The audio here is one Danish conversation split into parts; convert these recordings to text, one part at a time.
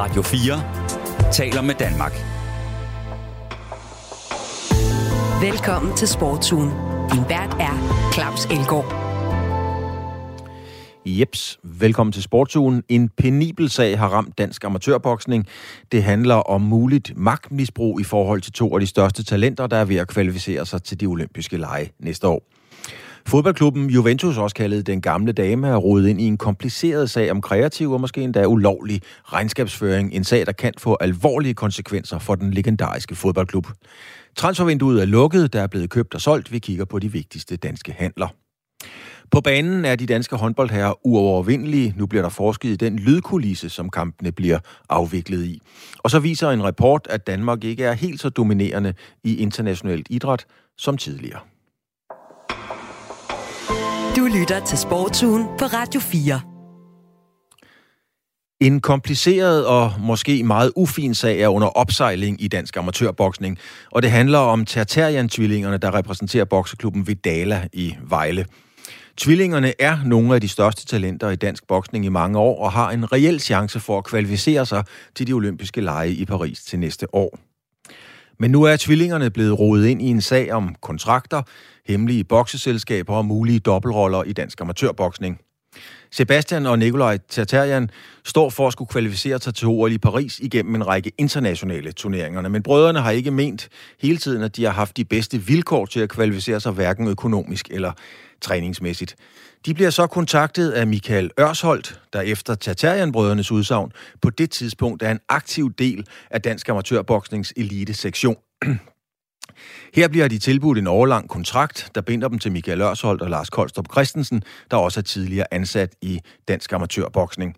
Radio 4 taler med Danmark. Velkommen til Sportsugen. Din vært er Claus Elgaard. Jeps, velkommen til Sportsugen. En penibel sag har ramt dansk amatørboksning. Det handler om muligt magtmisbrug i forhold til to af de største talenter, der er ved at kvalificere sig til de olympiske lege næste år. Fodboldklubben Juventus, også kaldet den gamle dame, er rodet ind i en kompliceret sag om kreativ og måske endda ulovlig regnskabsføring. En sag, der kan få alvorlige konsekvenser for den legendariske fodboldklub. Transfervinduet er lukket, der er blevet købt og solgt. Vi kigger på de vigtigste danske handler. På banen er de danske håndboldherrer uovervindelige. Nu bliver der forsket i den lydkulisse, som kampene bliver afviklet i. Og så viser en rapport, at Danmark ikke er helt så dominerende i internationalt idræt som tidligere. Du lytter til Sportsugen på Radio 4. En kompliceret og måske meget ufin sag er under opsejling i dansk amatørboksning, og det handler om Tertarian-tvillingerne, der repræsenterer bokseklubben Vidala i Vejle. Tvillingerne er nogle af de største talenter i dansk boksning i mange år og har en reel chance for at kvalificere sig til de olympiske lege i Paris til næste år. Men nu er tvillingerne blevet rodet ind i en sag om kontrakter, hemmelige bokseselskaber og mulige dobbeltroller i dansk amatørboksning. Sebastian og Nikolaj Tartarian står for at skulle kvalificere sig til OL i Paris igennem en række internationale turneringer. Men brødrene har ikke ment hele tiden, at de har haft de bedste vilkår til at kvalificere sig hverken økonomisk eller træningsmæssigt. De bliver så kontaktet af Michael Ørsholdt, der efter Tartarian-brødrenes udsagn på det tidspunkt er en aktiv del af Dansk Amatørboksnings elite sektion. Her bliver de tilbudt en årlang kontrakt, der binder dem til Michael Ørsholdt og Lars Koldstrup Christensen, der også er tidligere ansat i Dansk Amatørboksning.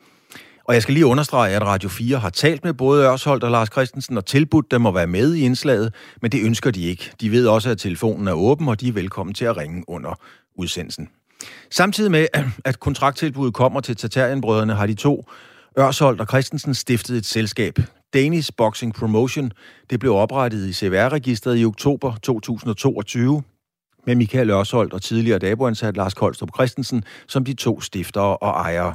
Og jeg skal lige understrege, at Radio 4 har talt med både Ørsholdt og Lars Christensen og tilbudt dem at være med i indslaget, men det ønsker de ikke. De ved også, at telefonen er åben, og de er velkommen til at ringe under udsendelsen. Samtidig med, at kontrakttilbuddet kommer til Tatarienbrødrene, har de to, Ørsholdt og Christensen, stiftet et selskab. Danish Boxing Promotion. Det blev oprettet i CVR-registret i oktober 2022 med Michael Ørsholdt og tidligere daboansat Lars Koldstrup Christensen som de to stiftere og ejere.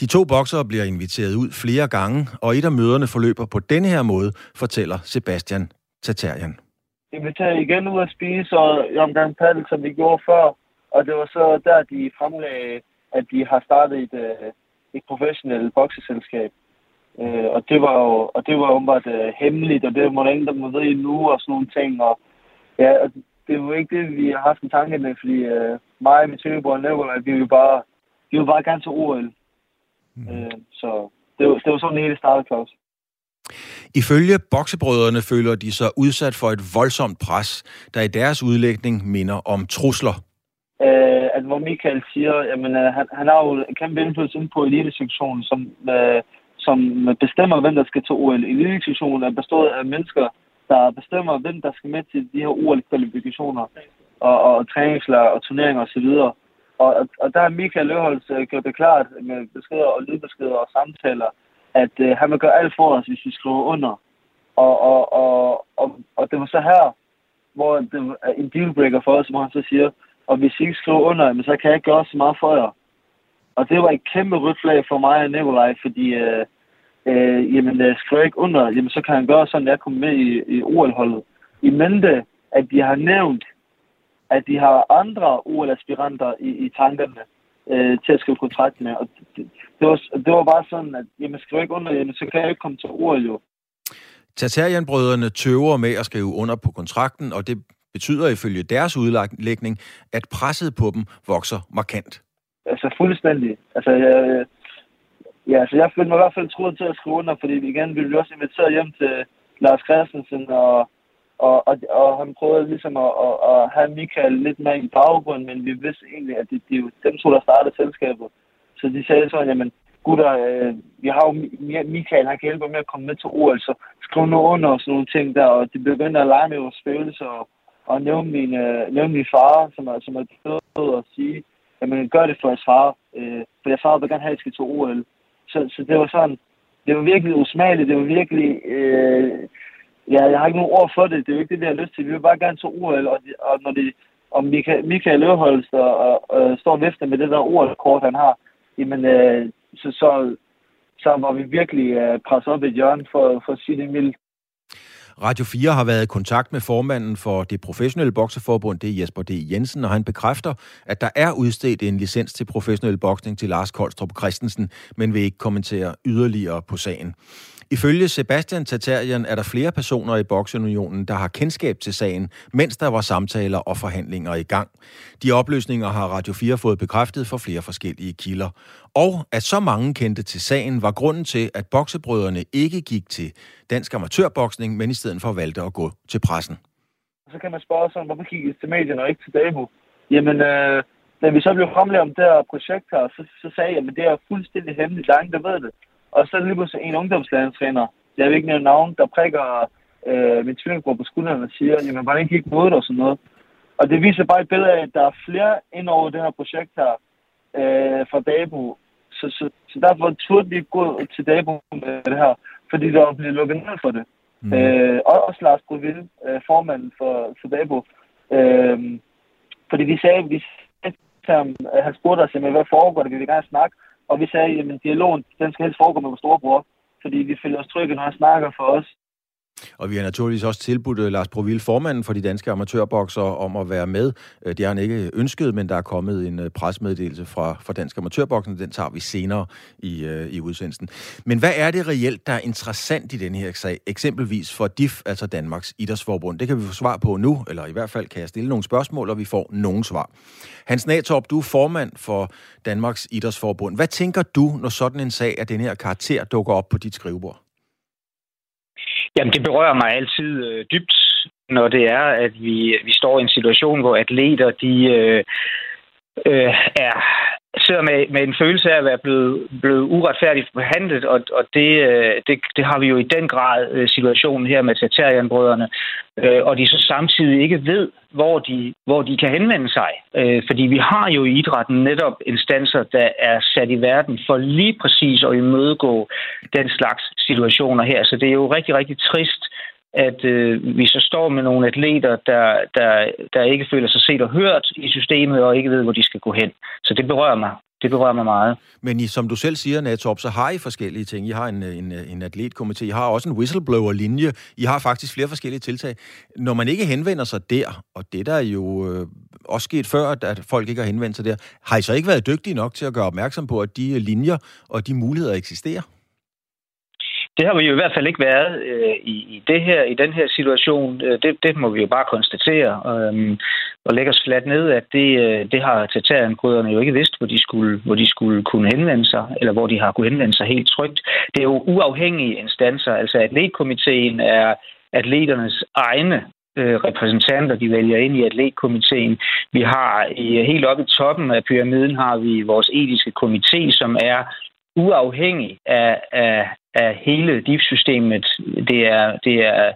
De to boksere bliver inviteret ud flere gange, og et af møderne forløber på denne her måde, fortæller Sebastian Tatarian. Inviteret igen ud at spise og i omgang paddel, som vi gjorde før. Og det var så der, de fremlagde, at de har startet et, øh, et professionelt bokseselskab. Øh, og det var jo, og det var åbenbart uh, hemmeligt, og det må der ingen, der må vide endnu, og sådan nogle ting. Og, ja, og det er jo ikke det, vi har haft en tanke med, fordi uh, mig og min tøgebror Neville, at vi vil bare, vi vil bare gerne til OL. Mm. Uh, så det var, det var sådan hele startede, Claus. Ifølge boksebrødrene føler de sig udsat for et voldsomt pres, der i deres udlægning minder om trusler. Uh, at hvor Michael siger, jamen, uh, han, han har jo en kæmpe indflydelse ind på elitesektionen, som uh, som bestemmer, hvem der skal til OL. Elitesektionen er bestået af mennesker, der bestemmer, hvem der skal med til de her OL-kvalifikationer og, og træningslejre og turneringer osv. Og, og, og der er Michael Løholds uh, øh, gjort det klart med beskeder og lydbeskeder og samtaler, at uh, han vil gøre alt for os, hvis vi skriver under. Og, og, og, og, og det var så her, hvor det er en dealbreaker for os, hvor han så siger, og hvis I ikke skriver under, så kan jeg ikke gøre så meget for jer. Og det var et kæmpe rødt flag for mig og Nikolaj, fordi øh, øh, jamen, øh, skriver ikke under, jamen, så kan han gøre sådan, at jeg kommer med i, i OL-holdet. I mente, at de har nævnt, at de har andre OL-aspiranter i, i tankerne øh, til at skrive kontrakt med. Og det, det, var, det var bare sådan, at jamen, skriver ikke under, jamen, så kan jeg ikke komme til OL jo. Tatarian-brødrene tøver med at skrive under på kontrakten, og det betyder ifølge deres udlægning, at presset på dem vokser markant. Altså fuldstændig. Altså, jeg, Ja, så jeg følte mig i hvert fald troet til at skrive under, fordi vi igen ville også inviteret hjem til Lars Christensen, og, og, og, og han prøvede ligesom at, at, at have Michael lidt mere i baggrunden, men vi vidste egentlig, at det, det dem to, der startede selskabet. Så de sagde sådan, jamen gutter, øh, vi har jo Michael, han kan hjælpe med at komme med til OL, så skriv nu under og sådan nogle ting der, og de begyndte at lege med vores følelser og, og nævne, min, øh, nævne min far, som er, som er død, og sige, jamen gør det for jeres far, øh, for jeres far vil gerne have, at I skal til OL. Så, så det var sådan, det var virkelig usmageligt, det var virkelig, øh, ja, jeg har ikke nogen ord for det, det er jo ikke det, vi har lyst til. Vi vil bare gerne til OL, og, og når det, om Michael, Michael Løvholst og, og, og, står vifter med det der OL-kort, han har, jamen, øh, så, så, så var vi virkelig øh, presset op i et hjørne for, for at sige det mildt. Radio 4 har været i kontakt med formanden for det professionelle bokseforbund, det er Jesper D. Jensen, og han bekræfter, at der er udstedt en licens til professionel boksning til Lars Koldstrup Christensen, men vil ikke kommentere yderligere på sagen. Ifølge Sebastian Tatarian er der flere personer i Bokseunionen, der har kendskab til sagen, mens der var samtaler og forhandlinger i gang. De oplysninger har Radio 4 fået bekræftet fra flere forskellige kilder. Og at så mange kendte til sagen var grunden til, at boksebrødrene ikke gik til dansk amatørboksning, men i stedet for valgte at gå til pressen. Så kan man spørge sig, hvorfor gik til medierne og ikke til Dabo? Jamen, øh, da vi så blev fremlagt om det her projekt her, så, så sagde jeg, at det er fuldstændig hemmeligt. Der er ingen, der ved det. Og så er det lige pludselig en ungdomslandstræner, jeg vil ikke nævne navn, der prikker øh, min tvillingbror på skulderen og siger, jamen, hvordan ikke gik mod og sådan noget. Og det viser bare et billede af, at der er flere ind over det her projekt her øh, fra Dabo. Så, så, så derfor turde vi gå til Dabo med det her, fordi der var blevet lukket ned for det. Mm. Øh, og også Lars Broville, øh, formanden for, for Dabo. Øh, fordi vi sagde, vi sagde, han spurgte os, hvad foregår det, vi vil gerne snakke. Og vi sagde, at dialogen den skal helst foregå med vores storebror, fordi vi føler os trygge, når han snakker for os. Og vi har naturligvis også tilbudt øh, Lars Proville, formanden for de danske amatørbokser, om at være med. Øh, det har han ikke ønsket, men der er kommet en øh, presmeddelelse fra, fra Dansk Amatørboksen. Den tager vi senere i, i udsendelsen. Men hvad er det reelt, der er interessant i den her sag? Eksempelvis for DIF, altså Danmarks Idrætsforbund. Det kan vi få svar på nu, eller i hvert fald kan jeg stille nogle spørgsmål, og vi får nogle svar. Hans Natorp, du er formand for Danmarks Idrætsforbund. Hvad tænker du, når sådan en sag af den her karakter dukker op på dit skrivebord? Jamen, det berører mig altid øh, dybt, når det er, at vi, vi står i en situation, hvor atleter, de øh, øh, er sidder med, med en følelse af at være blevet, blevet uretfærdigt behandlet, og, og det, øh, det, det har vi jo i den grad øh, situationen her med Tatarian-brødrene, øh, og de så samtidig ikke ved, hvor de, hvor de kan henvende sig. Øh, fordi vi har jo i idrætten netop instanser, der er sat i verden for lige præcis at imødegå den slags situationer her. Så det er jo rigtig, rigtig trist, at øh, vi så står med nogle atleter, der, der, der ikke føler sig set og hørt i systemet, og ikke ved, hvor de skal gå hen. Så det berører mig. Det berører mig meget. Men I, som du selv siger, Natop, så har I forskellige ting. I har en, øh, en, øh, en atletkomité, I har også en whistleblower-linje, I har faktisk flere forskellige tiltag. Når man ikke henvender sig der, og det der er jo øh, også sket før, at folk ikke har henvendt sig der, har I så ikke været dygtige nok til at gøre opmærksom på, at de øh, linjer og de muligheder eksisterer? Det har vi jo i hvert fald ikke været øh, i, i det her i den her situation. Øh, det, det må vi jo bare konstatere øh, og lægge os fladt ned, at det, øh, det har tatariangryderne jo ikke vidst, hvor de, skulle, hvor de skulle kunne henvende sig, eller hvor de har kunne henvende sig helt trygt. Det er jo uafhængige instanser. Altså atletkomiteen er atleternes egne øh, repræsentanter, de vælger ind i atletkomiteen. Vi har i, helt oppe i toppen af pyramiden har vi vores etiske komité, som er uafhængig af, af, af hele DIF-systemet. Det er, det er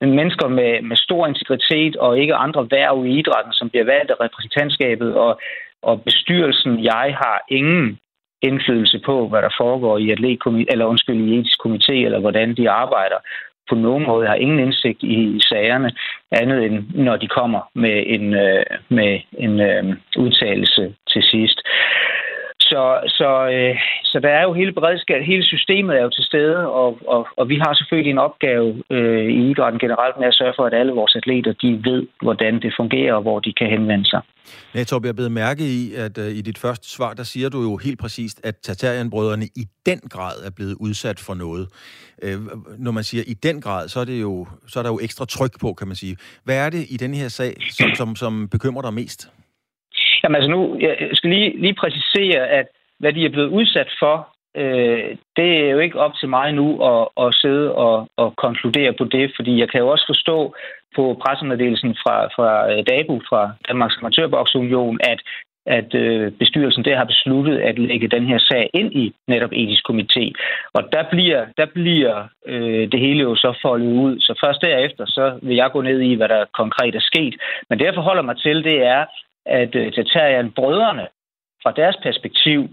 mennesker med, med stor integritet og ikke andre værv i idrætten, som bliver valgt af repræsentantskabet, og, og bestyrelsen, jeg har ingen indflydelse på, hvad der foregår i atletkomité, eller undskyld, i etisk komité, eller hvordan de arbejder. På nogen måde har ingen indsigt i sagerne, andet end når de kommer med en, øh, med en øh, udtalelse til sidst. Så, så, øh, så der er jo hele beredskabet, hele systemet er jo til stede, og, og, og vi har selvfølgelig en opgave øh, i idrætten generelt med at sørge for, at alle vores atleter de ved, hvordan det fungerer, og hvor de kan henvende sig. Torb, jeg blevet mærke i, at øh, i dit første svar, der siger du jo helt præcist, at Tatarianbrødrene i den grad er blevet udsat for noget. Øh, når man siger i den grad, så er, det jo, så er der jo ekstra tryk på, kan man sige. Hvad er det i den her sag, som, som, som bekymrer dig mest? Jamen altså nu, jeg skal lige, lige præcisere, at hvad de er blevet udsat for, øh, det er jo ikke op til mig nu at, at sidde og, og konkludere på det, fordi jeg kan jo også forstå på pressemeddelelsen fra, fra øh, DABU, fra Danmarks Amatørboksunion, at at øh, bestyrelsen der har besluttet at lægge den her sag ind i netop etisk komité. Og der bliver, der bliver øh, det hele jo så foldet ud. Så først derefter, så vil jeg gå ned i, hvad der konkret er sket. Men det, jeg forholder mig til, det er, at øh, Tatarian-brødrene fra deres perspektiv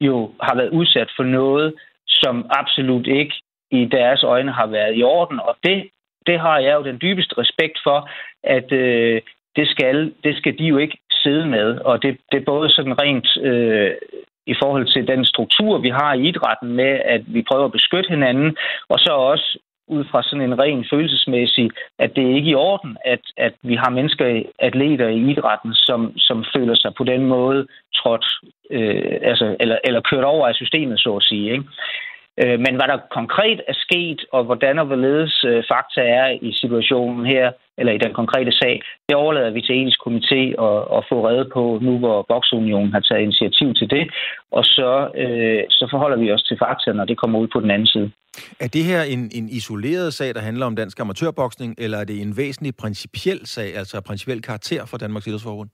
jo har været udsat for noget, som absolut ikke i deres øjne har været i orden. Og det, det har jeg jo den dybeste respekt for, at øh, det, skal, det skal de jo ikke sidde med. Og det, det er både sådan rent øh, i forhold til den struktur, vi har i idrætten med, at vi prøver at beskytte hinanden, og så også ud fra sådan en ren følelsesmæssig, at det er ikke i orden, at, at vi har mennesker, atleter i idrætten, som, som føler sig på den måde trådt, øh, altså, eller, eller kørt over af systemet, så at sige. Ikke? Øh, men hvad der konkret er sket, og hvordan og hvorledes øh, fakta er i situationen her, eller i den konkrete sag, det overlader vi til etisk komité at, at få redde på, nu hvor Boksunionen har taget initiativ til det, og så, øh, så forholder vi os til fakta, når det kommer ud på den anden side. Er det her en, en isoleret sag, der handler om dansk amatørboksning, eller er det en væsentlig principiel sag, altså principiel karakter for Danmarks Idrætsforbund?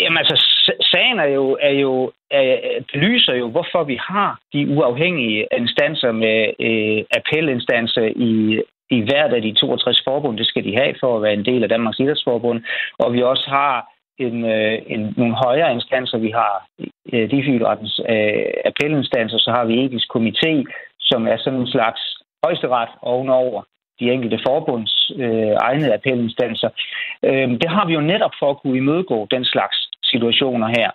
Jamen altså, sagen er jo, er jo er, belyser jo, hvorfor vi har de uafhængige instanser med øh, appelinstanser i, i hvert af de 62 forbund. Det skal de have for at være en del af Danmarks Idrætsforbund. Og vi også har en, øh, en, nogle højere instanser. Vi har øh, DIF-idrættens øh, appelinstanser, så har vi etisk komité, som er sådan en slags højesteret ovenover de enkelte forbunds øh, egne appelinstanser. Øh, det har vi jo netop for at kunne imødegå den slags situationer her.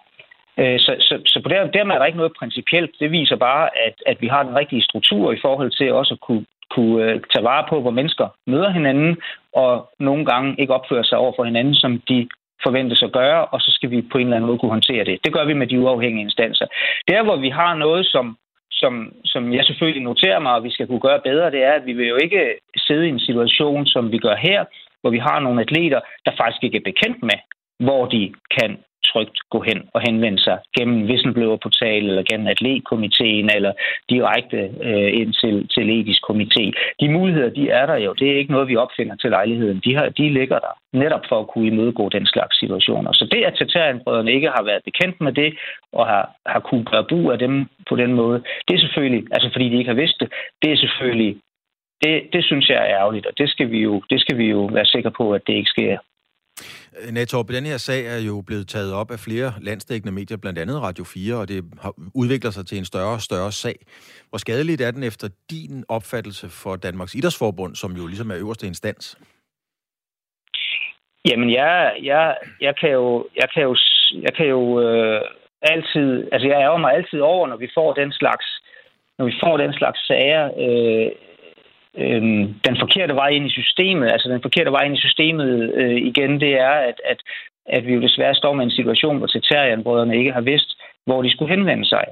Øh, så, så, så på der, dermed er der ikke noget principielt. Det viser bare, at, at vi har den rigtige struktur i forhold til også at kunne, kunne øh, tage vare på, hvor mennesker møder hinanden, og nogle gange ikke opfører sig over for hinanden, som de forventes at gøre, og så skal vi på en eller anden måde kunne håndtere det. Det gør vi med de uafhængige instanser. Der, hvor vi har noget, som, som, som jeg selvfølgelig noterer mig, og vi skal kunne gøre bedre, det er, at vi vil jo ikke sidde i en situation, som vi gør her, hvor vi har nogle atleter, der faktisk ikke er bekendt med, hvor de kan trygt gå hen og henvende sig gennem whistleblower-portal eller gennem atletkomiteen eller direkte øh, ind til, til etisk komité. De muligheder, de er der jo. Det er ikke noget, vi opfinder til lejligheden. De, har, de ligger der netop for at kunne imødegå den slags situationer. Så det, at Tatarienbrødrene ikke har været bekendt med det og har, har kunne gøre brug af dem på den måde, det er selvfølgelig, altså fordi de ikke har vidst det, det er selvfølgelig det, det synes jeg er ærgerligt, og det skal vi jo, det skal vi jo være sikre på, at det ikke sker Øh, Natorp, den her sag er jo blevet taget op af flere landstækkende medier, blandt andet Radio 4, og det har sig til en større og større sag. Hvor skadeligt er den efter din opfattelse for Danmarks Idrætsforbund, som jo ligesom er øverste instans? Jamen, jeg, jeg, jeg kan jo, jeg kan jo, jeg kan jo øh, altid, altså jeg ærger mig altid over, når vi får den slags, når vi får den slags sager. Øh, øh, den forkerte vej ind i systemet, altså den forkerte vej ind i systemet øh, igen, det er, at, at, at vi jo desværre står med en situation, hvor Tetarian-brødrene ikke har vidst, hvor de skulle henvende sig.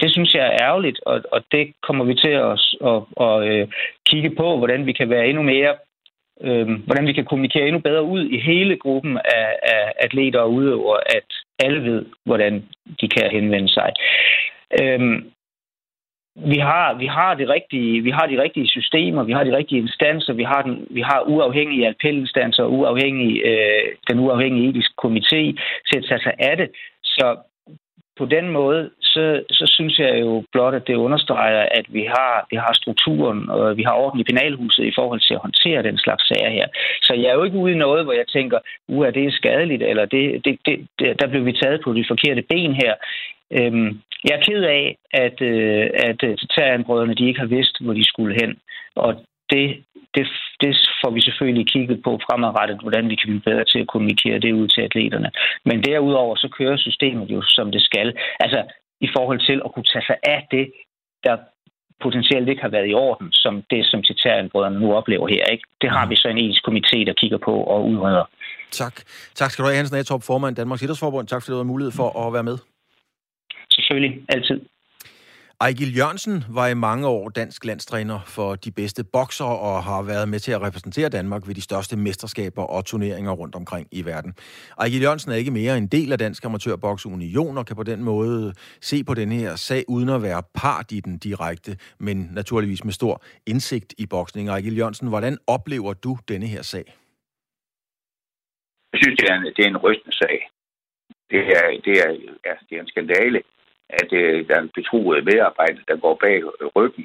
Det synes jeg er ærgerligt, og, og det kommer vi til at, at, at, at kigge på, hvordan vi kan være endnu mere øh, hvordan vi kan kommunikere endnu bedre ud i hele gruppen af, af atleter og udøvere, at alle ved, hvordan de kan henvende sig. Øhm, vi har, vi har det rigtige, vi har de rigtige systemer, vi har de rigtige instanser, vi har, den, vi har uafhængige appellinstanser, uafhængige, øh, den uafhængige etiske komité til at tage sig af det. Så på den måde, så, så synes jeg jo blot, at det understreger, at vi har, vi har strukturen, og vi har orden i penalhuset i forhold til at håndtere den slags sager her. Så jeg er jo ikke ude i noget, hvor jeg tænker, uha, det er skadeligt, eller det, det, det, der blev vi taget på de forkerte ben her. Øhm, jeg er ked af, at, øh, at øh, de ikke har vidst, hvor de skulle hen. Og det, det, det får vi selvfølgelig kigget på fremadrettet, hvordan vi kan blive bedre til at kommunikere det ud til atleterne. Men derudover så kører systemet jo, som det skal. Altså i forhold til at kunne tage sig af det, der potentielt ikke har været i orden, som det, som Titanbrødrene nu oplever her. Ikke? Det har vi så en etisk komité, der kigger på og udreder. Tak. Tak skal du have, Hansen Atorp, formand Danmarks Idrætsforbund. Tak fordi du havde mulighed for at være med selvfølgelig. Altid. Ejgil Jørgensen var i mange år dansk landstræner for de bedste bokser og har været med til at repræsentere Danmark ved de største mesterskaber og turneringer rundt omkring i verden. Ejgil Jørgensen er ikke mere en del af Dansk Amatørbokseunion og kan på den måde se på den her sag uden at være part i den direkte, men naturligvis med stor indsigt i boksning. Ejgil Jørgensen, hvordan oplever du denne her sag? Jeg synes, det er en, det er en rystende sag. Det er, det er, ja, det er en skandale at øh, der er en betroet medarbejder, der går bag ryggen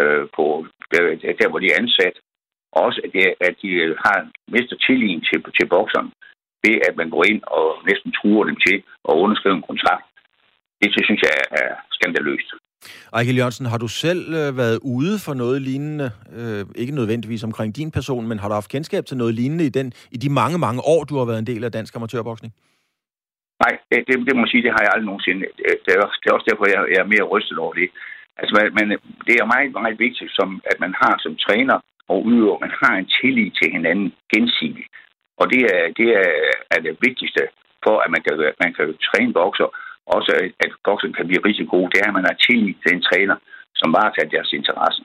øh, på der, der, hvor de er ansat. Og også, at, det, at de øh, har mistet tilliden til, til bokseren ved, at man går ind og næsten truer dem til at underskrive en kontrakt. Det synes jeg er skandaløst. Ejkel Jørgensen, har du selv øh, været ude for noget lignende, øh, ikke nødvendigvis omkring din person, men har du haft kendskab til noget lignende i, den, i de mange, mange år, du har været en del af dansk amatørboksning? Nej, det, det, det må jeg sige, det har jeg aldrig nogensinde. Det er, det er også derfor, jeg er mere rystet over det. Altså, man, det er meget, meget vigtigt, som, at man har som træner og udøver, man har en tillid til hinanden gensidigt. Og det er, det er, er det vigtigste for, at man kan, man kan træne bokser, også at boksen kan blive rigtig god, det er, at man har tillid til en træner, som varetager deres interesser.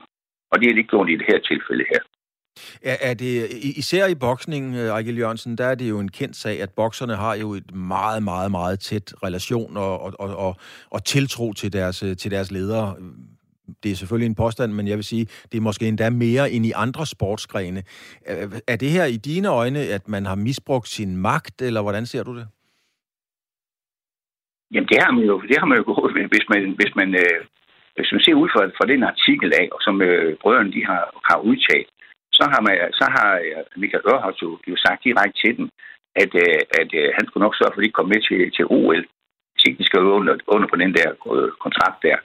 Og det er det ikke gjort i det her tilfælde her. Er, er det, især i boksning, øh, Ejgil Jørgensen, der er det jo en kendt sag, at bokserne har jo et meget, meget, meget tæt relation og, og, og, og, og tiltro til deres, øh, til deres ledere. Det er selvfølgelig en påstand, men jeg vil sige, det er måske endda mere end i andre sportsgrene. Er det her i dine øjne, at man har misbrugt sin magt, eller hvordan ser du det? Jamen, det har man jo, det har man jo gået, med, hvis man, hvis man, øh, hvis man ser ud fra, fra den artikel af, som øh, brødrene de har, har udtalt, så har, man, så har Michael Ørhoff jo, jo sagt direkte til dem, at, øh, at øh, han skulle nok sørge for, at de kom med til, til OL, hvis ikke de skal under, under på den der øh, kontrakt der.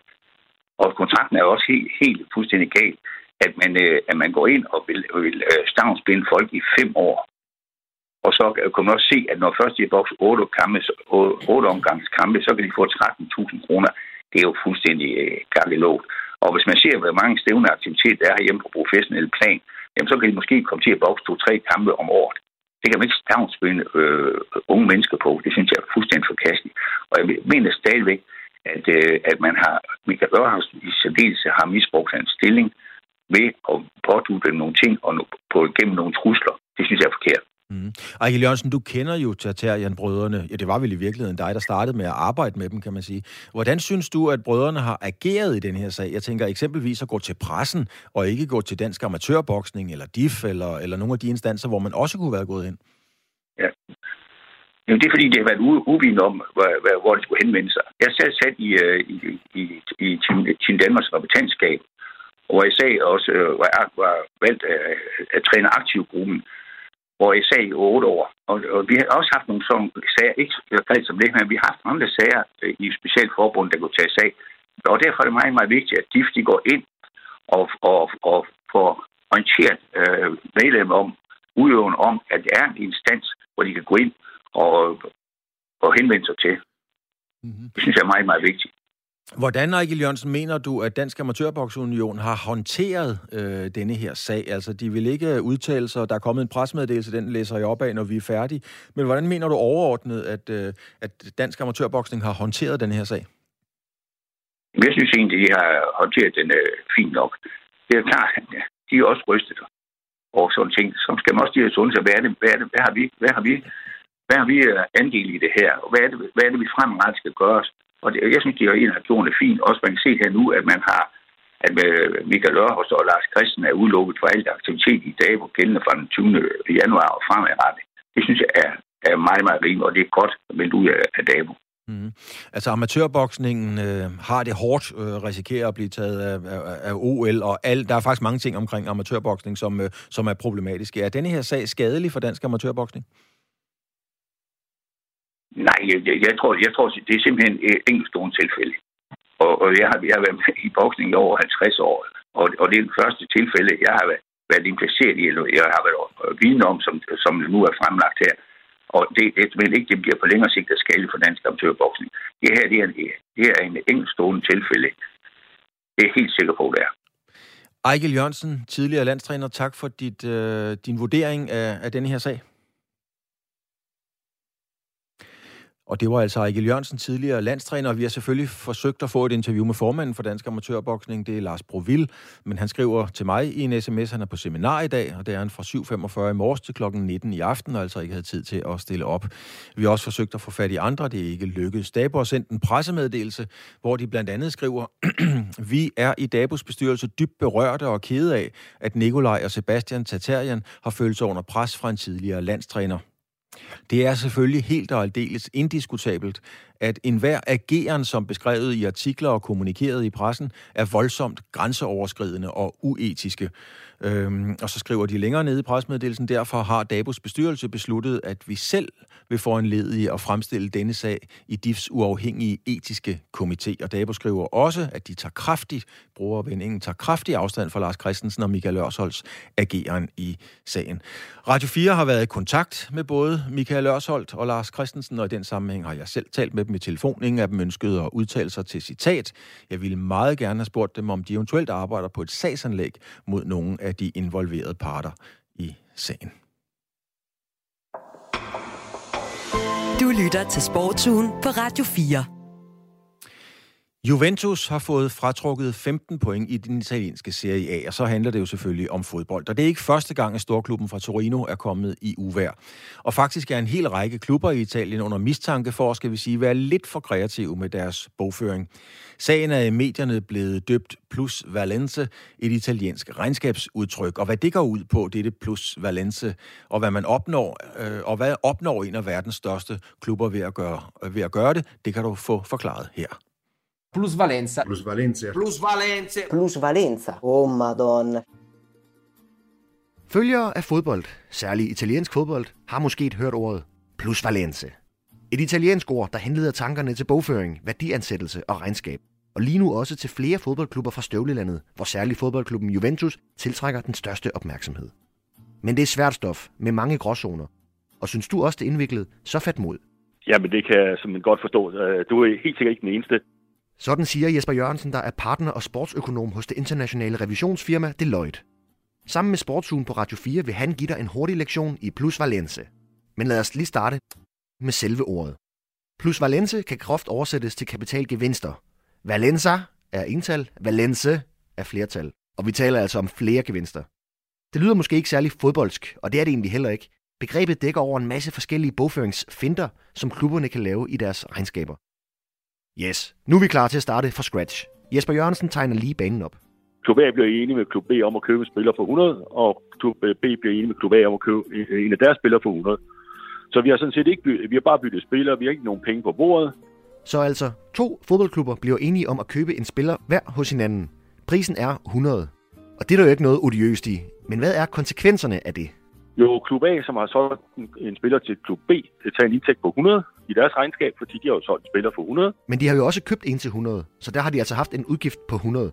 Og kontrakten er også helt, helt fuldstændig gal, at man, øh, at man går ind og vil, vil øh, stavnsbinde folk i fem år. Og så kan man også se, at når først de har bokset otte, kampe, otte omgangskampe, så kan de få 13.000 kroner. Det er jo fuldstændig øh, lågt. Og hvis man ser, hvor mange stævneaktivitet der er hjemme på professionel plan, jamen så kan de måske komme til at bokse to-tre kampe om året. Det kan man ikke stavnsbinde øh, unge mennesker på. Det synes jeg er fuldstændig forkasteligt. Og jeg mener stadigvæk, at, øh, at man har, Michael Ørhavs i særdeleshed har misbrugt hans stilling ved at pådute nogle ting og på, gennem nogle trusler. Det synes jeg er forkert. Mm. Ejkel Jørgensen, du kender jo Tartarian-brødrene. Ja, det var vel i virkeligheden dig, der startede med at arbejde med dem, kan man sige. Hvordan synes du, at brødrene har ageret i den her sag? Jeg tænker eksempelvis at gå til pressen, og ikke gå til dansk amatørboksning, eller DIF, eller, eller nogle af de instanser, hvor man også kunne være gået hen. Ja. Jamen, det er fordi, det har været uvidende om, hvor, hvor det skulle henvende sig. Jeg selv sat i, i, i, i, i Team, Team Danmarks repræsentantskab, hvor jeg sagde også øh, var, var valgt at, at træne aktivgruppen, hvor jeg sagde i otte år. Og, og vi har også haft nogle sådan sager, ikke som det, men vi har haft andre sager øh, i specielt forbund, der kunne tage sag. Og derfor er det meget, meget vigtigt, at DIF de går ind og, og, og får orienteret øh, medlemmer om, udøvende om, at det er en instans, hvor de kan gå ind og, og henvende sig til. Mm-hmm. Det synes jeg er meget, meget vigtigt. Hvordan, Ejgil Jørgensen, mener du, at Dansk Amatørboksunion har håndteret øh, denne her sag? Altså, de vil ikke udtale sig, der er kommet en presmeddelelse, den læser jeg op af, når vi er færdige. Men hvordan mener du overordnet, at, øh, at Dansk Amatørboksning har håndteret den her sag? Jeg synes egentlig, de har håndteret den øh, fint nok. Det er klart, at de er også rystet og sådan ting. som skal man også lige sunde sig, hvad, er det, hvad, er det, hvad har vi, hvad har vi, hvad har vi øh, andel i det her? Og hvad er det, hvad er det vi fremadrettet skal gøre? Og det, jeg synes, de har egentlig har gjort det fint. Også man kan se her nu, at man har at øh, Michael Ørhus og Lars Christen er udelukket for alt aktivitet i dag, hvor gældende fra den 20. januar og fremadrettet. Det synes jeg er, er meget, meget rimeligt, og det er godt meldt ud af, af Dabo. Mm. Altså amatørboksningen øh, har det hårdt, øh, risikerer at blive taget af, af, af OL, og al, der er faktisk mange ting omkring amatørboksning, som, øh, som er problematiske. Er denne her sag skadelig for dansk amatørboksning? Nej, jeg, jeg, tror, jeg tror, det er simpelthen øh, et enkeltstående tilfælde. Og, og jeg, har, jeg har været med i boksning i over 50 år, og, og det er det første tilfælde, jeg har været, været impliceret i, eller jeg har været øh, viden om, som, som nu er fremlagt her. Og det, det men ikke, det bliver på længere sigt at skale for dansk amatørboksning. Det her det er, det er en enkeltstående tilfælde. Det er helt sikker på, det er. Ejkel Jørgensen, tidligere landstræner, tak for dit, øh, din vurdering af, af denne her sag. Og det var altså Ejgil Jørgensen, tidligere landstræner, og vi har selvfølgelig forsøgt at få et interview med formanden for Dansk Amatørboksning, det er Lars Broville, men han skriver til mig i en sms, han er på seminar i dag, og det er han fra 7.45 i morges til klokken 19 i aften, og altså ikke havde tid til at stille op. Vi har også forsøgt at få fat i andre, det er ikke lykkedes. Dabo har sendt en pressemeddelelse, hvor de blandt andet skriver, vi er i Dabos bestyrelse dybt berørte og kede af, at Nikolaj og Sebastian Tatarian har følt sig under pres fra en tidligere landstræner. Det er selvfølgelig helt og aldeles indiskutabelt, at enhver ageren, som beskrevet i artikler og kommunikeret i pressen, er voldsomt grænseoverskridende og uetiske. Øhm, og så skriver de længere nede i presmeddelelsen, derfor har Dabos bestyrelse besluttet, at vi selv vil få en ledige at fremstille denne sag i DIFs uafhængige etiske komité. Og Dabo skriver også, at de tager kraftigt, brugervindingen tager kraftig afstand fra Lars Christensen og Michael Ørsholds ageren i sagen. Radio 4 har været i kontakt med både Michael Ørsholdt og Lars Christensen, og i den sammenhæng har jeg selv talt med dem i telefon. Ingen af dem ønskede at udtale sig til citat. Jeg ville meget gerne have spurgt dem, om de eventuelt arbejder på et sagsanlæg mod nogen af de involverede parter i sagen. Du lytter til Sportsugen på Radio 4. Juventus har fået fratrukket 15 point i den italienske Serie A, og så handler det jo selvfølgelig om fodbold. Og det er ikke første gang, at storklubben fra Torino er kommet i uvær. Og faktisk er en hel række klubber i Italien under mistanke for, skal vi sige, være lidt for kreative med deres bogføring. Sagen er i medierne blevet døbt plus valence, et italiensk regnskabsudtryk. Og hvad det går ud på, det er det plus valence, og hvad man opnår, øh, og hvad opnår en af verdens største klubber ved at gøre, ved at gøre det, det kan du få forklaret her. Plusvalenza. Plusvalenza. Plusvalenza. Plusvalenza. Oh madonna. Følgere af fodbold, særligt italiensk fodbold, har måske hørt ordet plusvalense. Et italiensk ord, der henleder tankerne til bogføring, værdiansættelse og regnskab. Og lige nu også til flere fodboldklubber fra støvlelandet, hvor særligt fodboldklubben Juventus tiltrækker den største opmærksomhed. Men det er svært stof med mange gråzoner. Og synes du også, det er indviklet, så fat mod. Jamen, det kan jeg simpelthen godt forstå. Øh, du er helt sikkert ikke den eneste. Sådan siger Jesper Jørgensen, der er partner og sportsøkonom hos det internationale revisionsfirma Deloitte. Sammen med Sportsugen på Radio 4 vil han give dig en hurtig lektion i plusvalense. Men lad os lige starte med selve ordet. Plusvalense kan groft oversættes til kapitalgevinster. Valenza er ental, valence er flertal. Og vi taler altså om flere gevinster. Det lyder måske ikke særlig fodboldsk, og det er det egentlig heller ikke. Begrebet dækker over en masse forskellige bogføringsfinder, som klubberne kan lave i deres regnskaber. Yes, nu er vi klar til at starte fra scratch. Jesper Jørgensen tegner lige banen op. Klub A bliver enig med Klub B om at købe en spiller for 100, og Klub B bliver enig med Klub A om at købe en af deres spillere for 100. Så vi har sådan set ikke byttet, vi har bare byttet spillere, vi har ikke nogen penge på bordet. Så altså, to fodboldklubber bliver enige om at købe en spiller hver hos hinanden. Prisen er 100. Og det er der jo ikke noget odiøst i. Men hvad er konsekvenserne af det? Jo, Klub A, som har solgt en spiller til Klub B, det tager en indtægt på 100 i deres regnskab, fordi de har jo solgt en spiller for 100. Men de har jo også købt en til 100, så der har de altså haft en udgift på 100.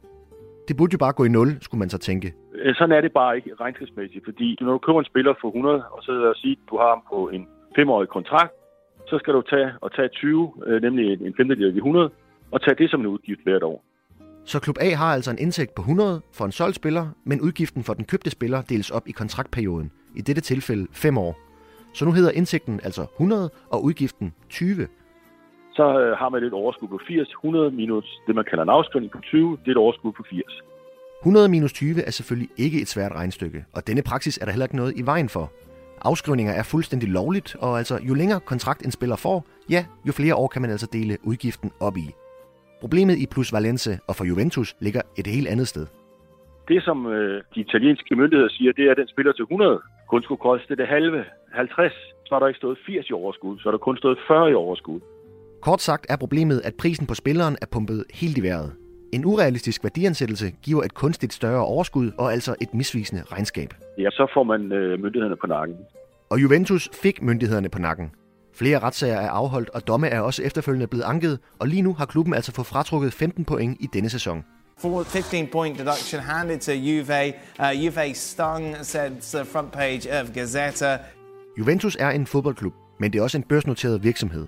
Det burde jo bare gå i 0, skulle man så tænke. Øh, sådan er det bare ikke regnskabsmæssigt, fordi når du køber en spiller for 100, og så lad os sige, at du har ham på en femårig kontrakt, så skal du tage og tage 20, øh, nemlig en femtedel af de 100, og tage det som en udgift hvert år. Så klub A har altså en indtægt på 100 for en solgt spiller, men udgiften for den købte spiller deles op i kontraktperioden, i dette tilfælde 5 år. Så nu hedder indtægten altså 100 og udgiften 20. Så øh, har man et overskud på 80, 100 minus det, man kalder en afskrivning på 20, det er et overskud på 80. 100 minus 20 er selvfølgelig ikke et svært regnstykke, og denne praksis er der heller ikke noget i vejen for. Afskrivninger er fuldstændig lovligt, og altså jo længere kontrakt en spiller får, ja, jo flere år kan man altså dele udgiften op i. Problemet i Plus Valence og for Juventus ligger et helt andet sted. Det, som øh, de italienske myndigheder siger, det er, at den spiller til 100 kun skulle koste det halve, 50. Så har der ikke stået 80 i overskud, så har der kun stået 40 i overskud. Kort sagt er problemet, at prisen på spilleren er pumpet helt i vejret. En urealistisk værdiansættelse giver et kunstigt større overskud og altså et misvisende regnskab. Ja, så får man øh, myndighederne på nakken. Og Juventus fik myndighederne på nakken. Flere retssager er afholdt, og domme er også efterfølgende blevet anket, og lige nu har klubben altså fået fratrukket 15 point i denne sæson. For 15 point deduction handed to Juve. Uh, Juve stung, says the front page of Gazzetta. Juventus er en fodboldklub, men det er også en børsnoteret virksomhed.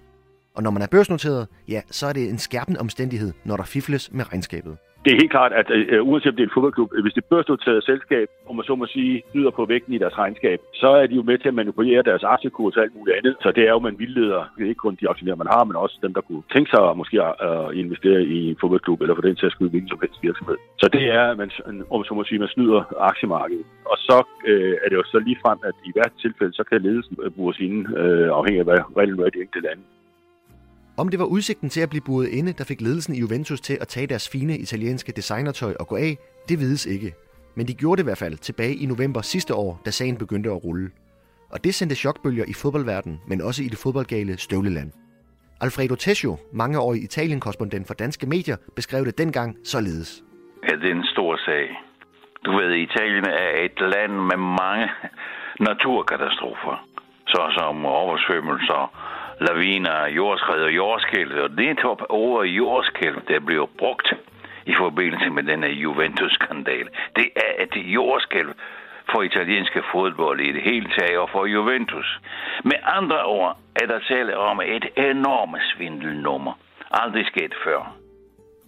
Og når man er børsnoteret, ja, så er det en skærpende omstændighed, når der fifles med regnskabet. Det er helt klart, at øh, øh, uanset om det er en fodboldklub, hvis det børsnoterede selskab, om man så må sige, nyder på vægten i deres regnskab, så er de jo med til at manipulere deres aktiekurs og alt muligt andet. Så det er jo, man vildleder ikke kun de aktionærer, man har, men også dem, der kunne tænke sig at måske at øh, investere i en fodboldklub, eller for den sags skyld hvilken som helst virksomhed. Så det er, man, om så må sige, man snyder aktiemarkedet. Og så øh, er det jo så lige frem, at i hvert tilfælde, så kan ledelsen bruge sine, øh, afhængig af hvad reglen er i de enkelte lande. Om det var udsigten til at blive buet inde, der fik ledelsen i Juventus til at tage deres fine italienske designertøj og gå af, det vides ikke. Men de gjorde det i hvert fald tilbage i november sidste år, da sagen begyndte at rulle. Og det sendte chokbølger i fodboldverdenen, men også i det fodboldgale støvleland. Alfredo Tesio, mangeårig Italien-korrespondent for danske medier, beskrev det dengang således. Ja, det er en stor sag. Du ved, Italien er et land med mange naturkatastrofer, såsom oversvømmelser, laviner, jordskred og jordskælv. Og det er ordet jordskælv, der bliver brugt i forbindelse med denne Juventus-skandal. Det er et jordskælv for italienske fodbold i det hele taget og for Juventus. Med andre ord er der tale om et enormt svindelnummer. Aldrig sket før.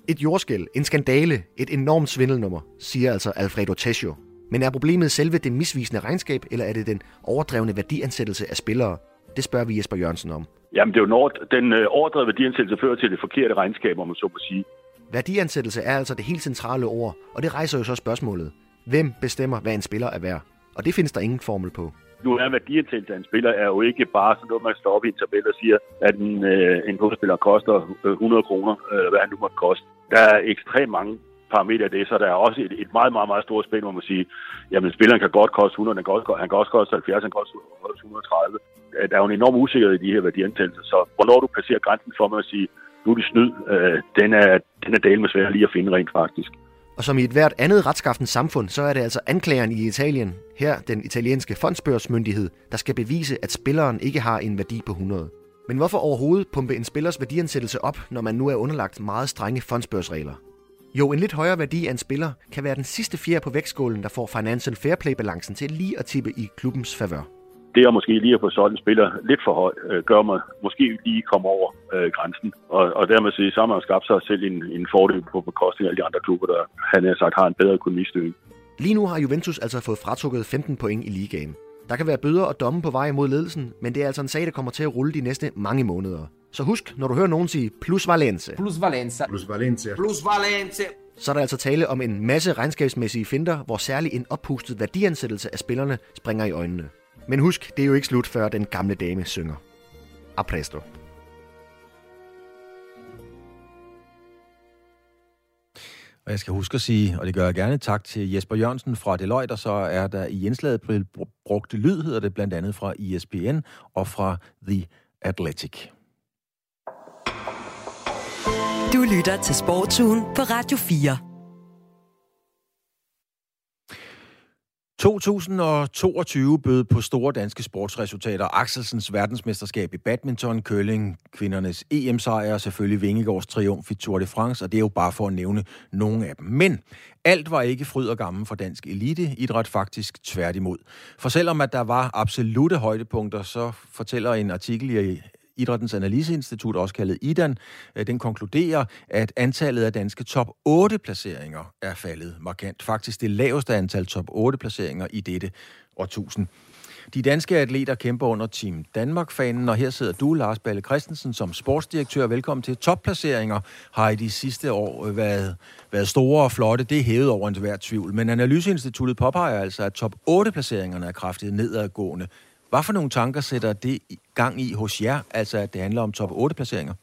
Et jordskæld, en skandale, et enormt svindelnummer, siger altså Alfredo Tesio. Men er problemet selve det misvisende regnskab, eller er det den overdrevne værdiansættelse af spillere? Det spørger vi Jesper Jørgensen om. Jamen, det er jo når den øh, overdrevne værdiansættelse fører til det forkerte regnskab, om man så må sige. Værdiansættelse er altså det helt centrale ord, og det rejser jo så spørgsmålet. Hvem bestemmer, hvad en spiller er værd? Og det findes der ingen formel på. Nu er værdiansættelse af en spiller er jo ikke bare sådan noget, man står op i en tabel og siger, at en, øh, en fodboldspiller koster 100 øh, kroner, eller hvad han nu måtte koste. Der er ekstremt mange parametre af det, så der er også et, et meget, meget, meget stort spil, hvor man siger, jamen spilleren kan godt koste 100, han kan, også, han kan også koste 70, han kan også koste 130. Øh, der er jo en enorm usikkerhed i de her værdiantagelser, så hvornår du passerer grænsen for mig at sige, nu er det snyd, øh, den er, den er del med svær lige at finde rent faktisk. Og som i et hvert andet retskaffens samfund, så er det altså anklageren i Italien, her den italienske fondsbørsmyndighed, der skal bevise, at spilleren ikke har en værdi på 100. Men hvorfor overhovedet pumpe en spillers værdiansættelse op, når man nu er underlagt meget strenge fondsbørsregler? Jo, en lidt højere værdi af en spiller kan være den sidste fjerde på vægtskålen, der får Financial Fair Play-balancen til lige at tippe i klubbens favør. Det at måske lige at få sådan en spiller lidt for højt, øh, gør mig måske lige komme over øh, grænsen. Og, og dermed sige, så har man skabt sig selv en, en fordel på bekostning af alle de andre klubber, der han har sagt har en bedre økonomistyring. Lige nu har Juventus altså fået fratrukket 15 point i ligaen. Der kan være bøder og domme på vej mod ledelsen, men det er altså en sag, der kommer til at rulle de næste mange måneder. Så husk, når du hører nogen sige plus Valence. Plus Valencia. Plus Valencia. Plus Valencia. Så er der altså tale om en masse regnskabsmæssige finder, hvor særlig en oppustet værdiansættelse af spillerne springer i øjnene. Men husk, det er jo ikke slut, før den gamle dame synger. A presto. Og jeg skal huske at sige, og det gør jeg gerne, tak til Jesper Jørgensen fra Deloitte, og så er der i indslaget brugt lyd, hedder det blandt andet fra ESPN og fra The Athletic. Du lytter til Sportsugen på Radio 4. 2022 bød på store danske sportsresultater. Axelsens verdensmesterskab i badminton, curling, kvindernes EM-sejr og selvfølgelig Vingegaards triumf i Tour de France, og det er jo bare for at nævne nogle af dem. Men alt var ikke fryd og gammel for dansk eliteidræt, faktisk tværtimod. For selvom at der var absolute højdepunkter, så fortæller en artikel i Idrættens Analyseinstitut, også kaldet IDAN, øh, den konkluderer, at antallet af danske top 8 placeringer er faldet markant. Faktisk det laveste antal top 8 placeringer i dette årtusind. De danske atleter kæmper under Team Danmark-fanen, og her sidder du, Lars Balle Christensen, som sportsdirektør. Velkommen til. Topplaceringer har i de sidste år øh, været, været store og flotte. Det er hævet over en tvivl. Men Analyseinstituttet påpeger altså, at top 8-placeringerne er kraftigt nedadgående. Hvad for nogle tanker sætter det gang i hos jer, altså at det handler om top 8-placeringer?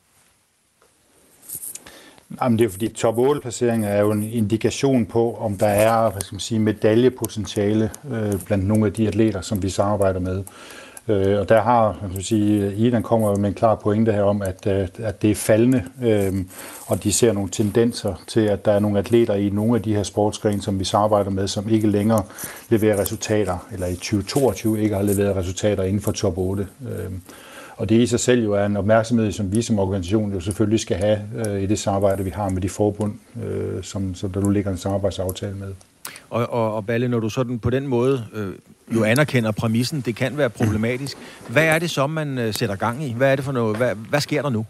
Jamen, det er fordi top 8-placeringer er jo en indikation på, om der er hvad skal man sige, medaljepotentiale øh, blandt nogle af de atleter, som vi samarbejder med. Øh, og der har, man kan sige, Idan kommer med en klar pointe her om, at, øh, at det er faldende, øh, og de ser nogle tendenser til, at der er nogle atleter i nogle af de her sportsgrene, som vi samarbejder med, som ikke længere leverer resultater, eller i 2022 ikke har leveret resultater inden for top 8. Øh, og det i sig selv jo er en opmærksomhed, som vi som organisation jo selvfølgelig skal have øh, i det samarbejde, vi har med de forbund, øh, som, som der nu ligger en samarbejdsaftale med. Og, og, og Balle, når du sådan på den måde øh, jo anerkender præmissen, det kan være problematisk. Hvad er det så, man øh, sætter gang i? Hvad er det for noget? Hvad, hvad sker der nu?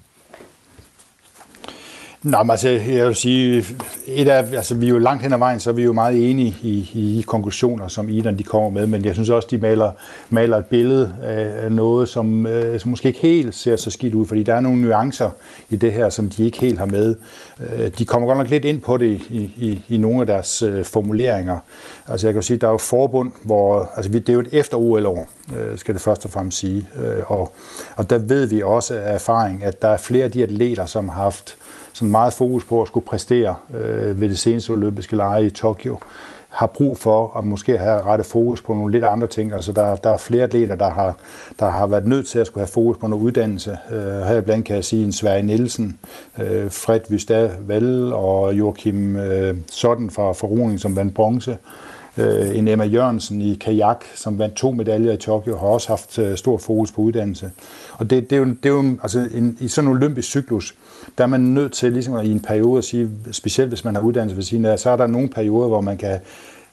Nå, men altså, jeg vil sige, et af, altså, vi er jo langt hen ad vejen, så er vi jo meget enige i, i i konklusioner, som Idan de kommer med, men jeg synes også, de maler, maler et billede af noget, som, øh, som måske ikke helt ser så skidt ud, fordi der er nogle nuancer i det her, som de ikke helt har med. Øh, de kommer godt nok lidt ind på det i, i, i nogle af deres øh, formuleringer. Altså jeg kan sige, der er jo forbund, hvor, altså det er jo et efter OL-år, øh, skal det først og fremmest sige, øh, og, og der ved vi også af erfaring, at der er flere af de atleter, som har haft sådan meget fokus på at skulle præstere øh, ved det seneste olympiske lege i Tokyo. har brug for at måske have rette fokus på nogle lidt andre ting. Altså der, der er flere atleter, der har, der har været nødt til at skulle have fokus på noget uddannelse. Øh, her blandt kan jeg sige en Sverige Nielsen, øh, Fred Vystad Valle og Joachim øh, Sotten fra Forroning, som vandt bronze. Øh, en Emma Jørgensen i kajak, som vandt to medaljer i Tokyo, har også haft øh, stor fokus på uddannelse. Og det, det er jo, det er jo altså en, i sådan en olympisk cyklus, der er man nødt til ligesom i en periode at sige, specielt hvis man har uddannelse ved siden af, så er der nogle perioder, hvor man kan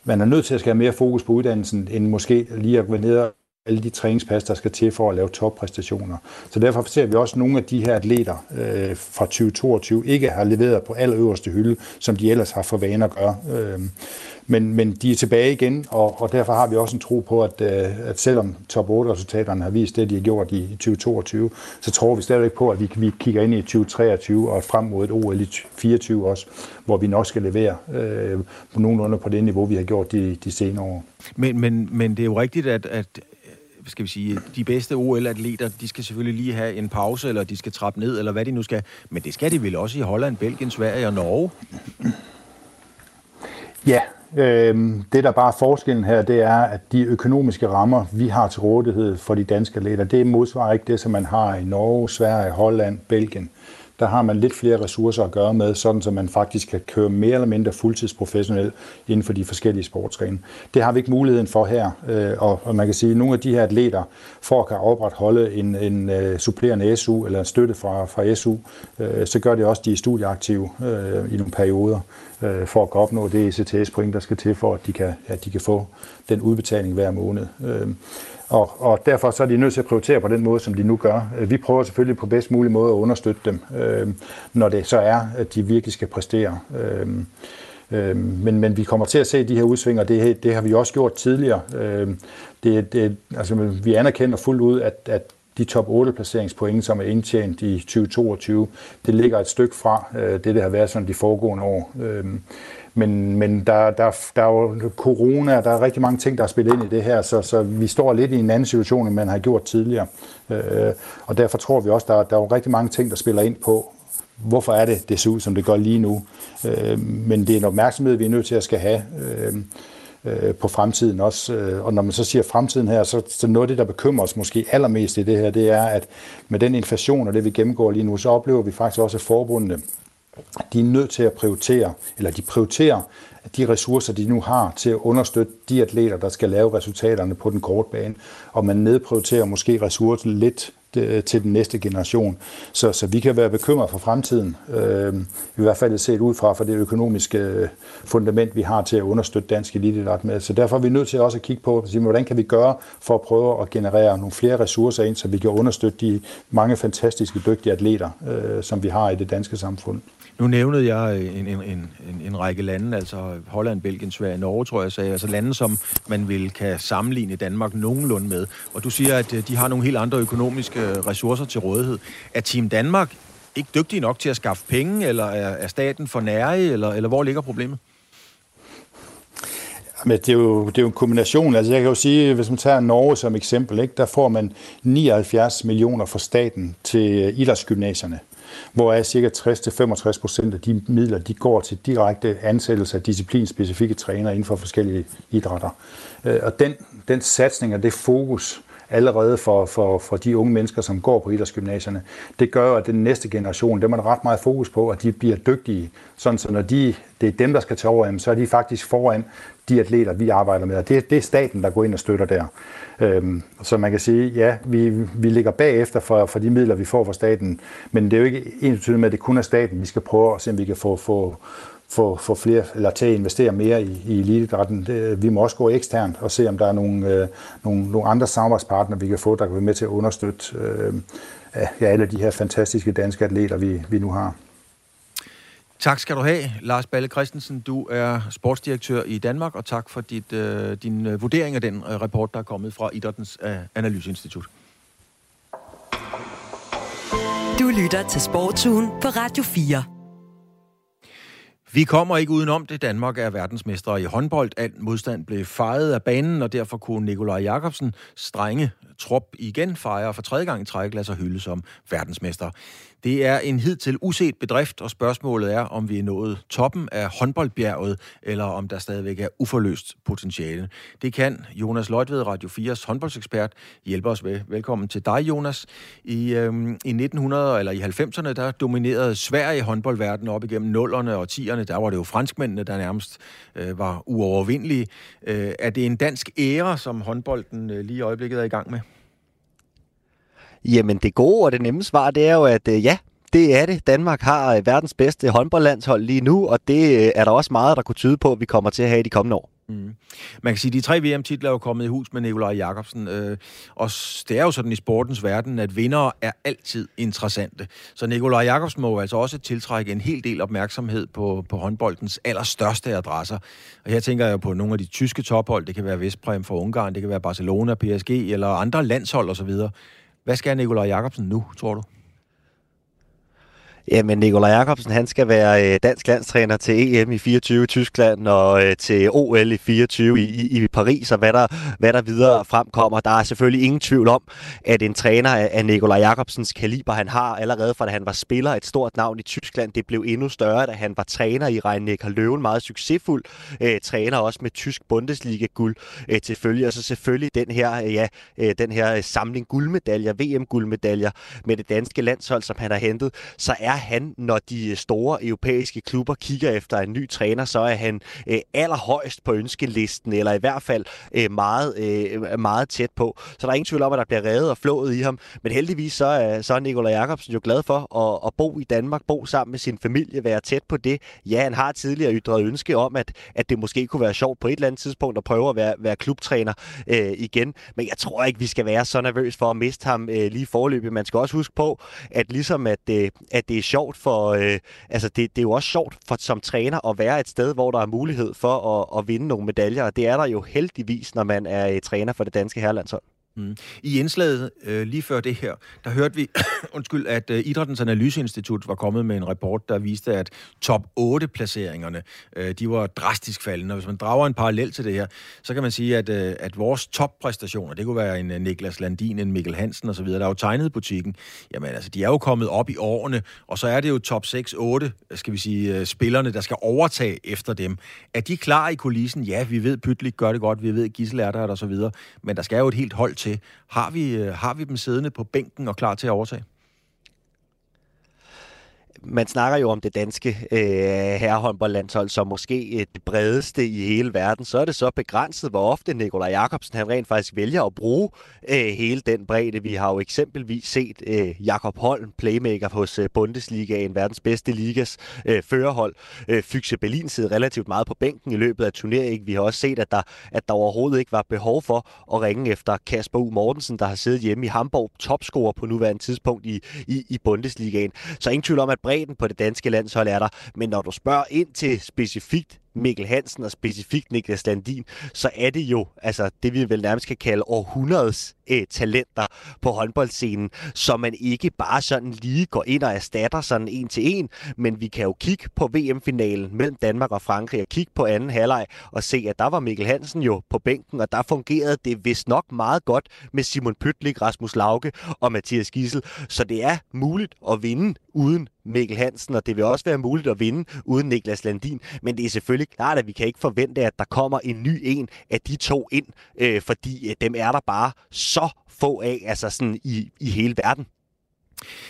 man er nødt til at skal have mere fokus på uddannelsen, end måske lige at gå ned alle de træningspas, der skal til for at lave toppræstationer. Så derfor ser vi også, nogle af de her atleter øh, fra 2022 ikke har leveret på allerøverste hylde, som de ellers har for vane at gøre. Øh, men, men de er tilbage igen, og, og derfor har vi også en tro på, at, øh, at selvom top 8-resultaterne har vist det, de har gjort i 2022, så tror vi stadigvæk på, at vi, vi kigger ind i 2023 og frem mod et OL i 2024 også, hvor vi nok skal levere øh, på nogenlunde på det niveau, vi har gjort de, de senere år. Men, men, men det er jo rigtigt, at, at skal vi sige, de bedste OL-atleter, de skal selvfølgelig lige have en pause, eller de skal trappe ned, eller hvad de nu skal. Men det skal de vel også i Holland, Belgien, Sverige og Norge? Ja, øh, det der bare er forskellen her, det er, at de økonomiske rammer, vi har til rådighed for de danske atleter, det modsvarer ikke det, som man har i Norge, Sverige, Holland, Belgien der har man lidt flere ressourcer at gøre med, sådan så man faktisk kan køre mere eller mindre fuldtidsprofessionel inden for de forskellige sportsgrene. Det har vi ikke muligheden for her, øh, og man kan sige, at nogle af de her atleter, for at kan opretholde en, en øh, supplerende SU eller en støtte fra, fra SU, øh, så gør det også, at de er studieaktive i nogle perioder for at kunne opnå det ECTS-point, der skal til for, at de kan, at de kan få den udbetaling hver måned. Uh, og, og derfor så er de nødt til at prioritere på den måde, som de nu gør. Øh, vi prøver selvfølgelig på bedst mulig måde at understøtte dem, øh, når det så er, at de virkelig skal præstere. Øh, øh, men, men vi kommer til at se de her udsving, og det, det har vi også gjort tidligere. Øh, det, det, altså, vi anerkender fuldt ud, at, at de top 8 placeringspoint, som er indtjent i 2022, det ligger et stykke fra øh, det, der har været sådan de foregående år. Øh, men, men der, der, der er jo corona, der er rigtig mange ting, der er spillet ind i det her, så, så vi står lidt i en anden situation, end man har gjort tidligere. Øh, og derfor tror vi også, der, der er jo rigtig mange ting, der spiller ind på, hvorfor er det, det ser ud, som det gør lige nu. Øh, men det er en opmærksomhed, vi er nødt til at skal have øh, øh, på fremtiden også. Øh, og når man så siger fremtiden her, så, så noget af det, der bekymrer os måske allermest i det her, det er, at med den inflation og det, vi gennemgår lige nu, så oplever vi faktisk også, at forbundene de er nødt til at prioritere, eller de prioriterer de ressourcer, de nu har til at understøtte de atleter, der skal lave resultaterne på den korte bane, og man nedprioriterer måske ressourcer lidt øh, til den næste generation. Så, så vi kan være bekymret for fremtiden, øh, i hvert fald set ud fra for det økonomiske øh, fundament, vi har til at understøtte dansk elitidræt med. Så derfor er vi nødt til også at kigge på, hvordan kan vi gøre for at prøve at generere nogle flere ressourcer ind, så vi kan understøtte de mange fantastiske, dygtige atleter, øh, som vi har i det danske samfund. Nu nævnede jeg øh, en, en, en, en række lande, altså Holland, Belgien, Sverige, Norge, tror jeg sagde, altså lande, som man vil kan sammenligne Danmark nogenlunde med. Og du siger, at øh, de har nogle helt andre økonomiske øh, ressourcer til rådighed. Er Team Danmark ikke dygtige nok til at skaffe penge, eller er, er staten for nære, eller, eller hvor ligger problemet? Men det er, jo, det er jo en kombination. Altså jeg kan jo sige, hvis man tager Norge som eksempel, ikke, der får man 79 millioner fra staten til idrætsgymnasierne hvor cirka 60-65 procent af de midler, de går til direkte ansættelse af disciplinspecifikke træner inden for forskellige idrætter. Øh, og den, den satsning og det fokus, allerede for, for, for de unge mennesker, som går på idrætsgymnasierne, det gør at den næste generation, dem er der ret meget fokus på, at de bliver dygtige, sådan så når de, det er dem, der skal tage over, så er de faktisk foran de atleter, vi arbejder med. Og det, det er staten, der går ind og støtter der. Øhm, så man kan sige, ja, vi, vi ligger bagefter for, for de midler, vi får fra staten, men det er jo ikke ens med, at det kun er staten. Vi skal prøve at se, om vi kan få, få, få, få flere, eller til at investere mere i, i elitidrætten. Vi må også gå eksternt og se, om der er nogle, øh, nogle, nogle andre samarbejdspartnere, vi kan få, der kan være med til at understøtte øh, ja, alle de her fantastiske danske atleter, vi, vi nu har. Tak skal du have, Lars Balle Christensen. Du er sportsdirektør i Danmark, og tak for dit, øh, din øh, vurdering af den øh, rapport, der er kommet fra Idrættens øh, Analyseinstitut. Du lytter til Sportsugen på Radio 4. Vi kommer ikke udenom det. Danmark er verdensmester i håndbold. Alt modstand blev fejret af banen, og derfor kunne Nikolaj Jakobsen strenge trop igen fejre for tredje gang i træk, lade sig hylde som verdensmester. Det er en hidtil uset bedrift, og spørgsmålet er, om vi er nået toppen af håndboldbjerget, eller om der stadigvæk er uforløst potentiale. Det kan Jonas Løjtved, Radio 4's håndboldsekspert, hjælpe os med. Velkommen til dig, Jonas. I, øhm, i 1900 eller i 90'erne, der dominerede Sverige håndboldverdenen op igennem 0'erne og 10'erne. Der var det jo franskmændene, der nærmest øh, var uovervindelige. Øh, er det en dansk ære, som håndbolden øh, lige i øjeblikket er i gang med? Jamen det gode og det nemme svar, det er jo, at øh, ja, det er det. Danmark har øh, verdens bedste håndboldlandshold lige nu, og det øh, er der også meget, der kunne tyde på, at vi kommer til at have i de kommende år. Mm. Man kan sige, at de tre VM-titler er jo kommet i hus med Nikolaj Jakobsen. Øh, og det er jo sådan i sportens verden, at vinder er altid interessante. Så Nikolaj Jakobsen må jo altså også tiltrække en hel del opmærksomhed på, på håndboldens allerstørste adresser. Og her tænker jeg på nogle af de tyske tophold. Det kan være Vestprem for Ungarn, det kan være Barcelona, PSG eller andre landshold osv. Hvad skal Nikolaj Jakobsen nu, tror du? Jamen, Nikolaj Jakobsen, han skal være øh, dansk landstræner til EM i 24 i Tyskland og øh, til OL i 24 i, i, i Paris, og hvad der, hvad der videre fremkommer. Der er selvfølgelig ingen tvivl om, at en træner af Nikolaj Jakobsens kaliber, han har allerede fra da han var spiller et stort navn i Tyskland, det blev endnu større, da han var træner i Rhein-Neckar Løven, meget succesfuld øh, træner også med tysk Bundesliga-guld øh, til følge, og så selvfølgelig den her, øh, ja, øh, den her øh, samling guldmedaljer, VM-guldmedaljer med det danske landshold, som han har hentet, så er han, når de øh, store europæiske klubber kigger efter en ny træner, så er han øh, allerhøjst på ønskelisten, eller i hvert fald øh, meget, øh, meget tæt på. Så der er ingen tvivl om, at der bliver reddet og flået i ham. Men heldigvis så er, så er Nikolaj Jakobsen jo glad for at, at bo i Danmark, bo sammen med sin familie, være tæt på det. Ja, han har tidligere ytret ønske om, at, at det måske kunne være sjovt på et eller andet tidspunkt at prøve at være, være klubtræner øh, igen. Men jeg tror ikke, vi skal være så nervøs for at miste ham øh, lige forløbet. Man skal også huske på, at ligesom at, øh, at det er sjovt for, øh, altså det, det er jo også sjovt for, som træner at være et sted, hvor der er mulighed for at, at vinde nogle medaljer, og det er der jo heldigvis, når man er øh, træner for det danske herrelandshold. Mm. I indslaget øh, lige før det her, der hørte vi, undskyld, at øh, Idrættens Analyseinstitut var kommet med en rapport, der viste, at top 8-placeringerne, øh, de var drastisk faldende. Og hvis man drager en parallel til det her, så kan man sige, at, øh, at vores toppræstationer, det kunne være en øh, Niklas Landin, en Mikkel Hansen osv., der er jo tegnet butikken, jamen altså, de er jo kommet op i årene, og så er det jo top 6-8, skal vi sige, øh, spillerne, der skal overtage efter dem. Er de klar i kulissen? Ja, vi ved, Pytlik gør det godt, vi ved, Gissel er der og så videre, men der skal jo et helt hold til. Har vi, øh, har vi dem siddende på bænken og klar til at overtage? Man snakker jo om det danske øh, herrehåndboldlandshold som måske det bredeste i hele verden, så er det så begrænset, hvor ofte Nikolaj Jakobsen han rent faktisk vælger at bruge øh, hele den bredde. Vi har jo eksempelvis set øh, Jakob Holm, playmaker hos øh, Bundesligaen, verdens bedste ligas øh, førerhold. Øh, Fyxe Berlin sidder relativt meget på bænken i løbet af turneringen. Vi har også set, at der, at der overhovedet ikke var behov for at ringe efter Kasper U. Mortensen, der har siddet hjemme i Hamburg, topscorer på nuværende tidspunkt i, i, i Bundesligaen. Så ingen tvivl om, at bredden på det danske landshold er der. Men når du spørger ind til specifikt Mikkel Hansen og specifikt Niklas Landin, så er det jo altså det, vi vel nærmest kan kalde århundredes øh, talenter på håndboldscenen, så man ikke bare sådan lige går ind og erstatter sådan en til en, men vi kan jo kigge på VM-finalen mellem Danmark og Frankrig og kigge på anden halvleg og se, at der var Mikkel Hansen jo på bænken, og der fungerede det vist nok meget godt med Simon Pytlik, Rasmus Lauke og Mathias Gissel, så det er muligt at vinde uden Mikkel Hansen, og det vil også være muligt at vinde uden Niklas Landin, men det er selvfølgelig klart, at vi kan ikke forvente, at der kommer en ny en af de to ind, øh, fordi øh, dem er der bare så få af, altså sådan i, i hele verden.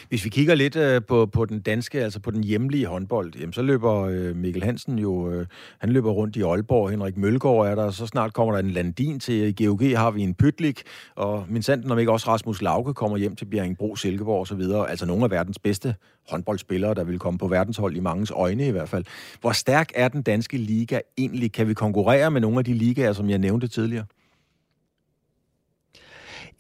Hvis vi kigger lidt øh, på, på den danske, altså på den hjemlige håndbold, jamen, så løber øh, Mikkel Hansen jo, øh, han løber rundt i Aalborg, Henrik Mølgaard er der, og så snart kommer der en Landin til, øh, i GOG har vi en Pytlik, og min sanden om ikke også Rasmus Lauke kommer hjem til Bjerringbro, Silkeborg og så videre, altså nogle af verdens bedste håndboldspillere, der vil komme på verdenshold i mangens øjne i hvert fald. Hvor stærk er den danske liga egentlig? Kan vi konkurrere med nogle af de ligaer, som jeg nævnte tidligere?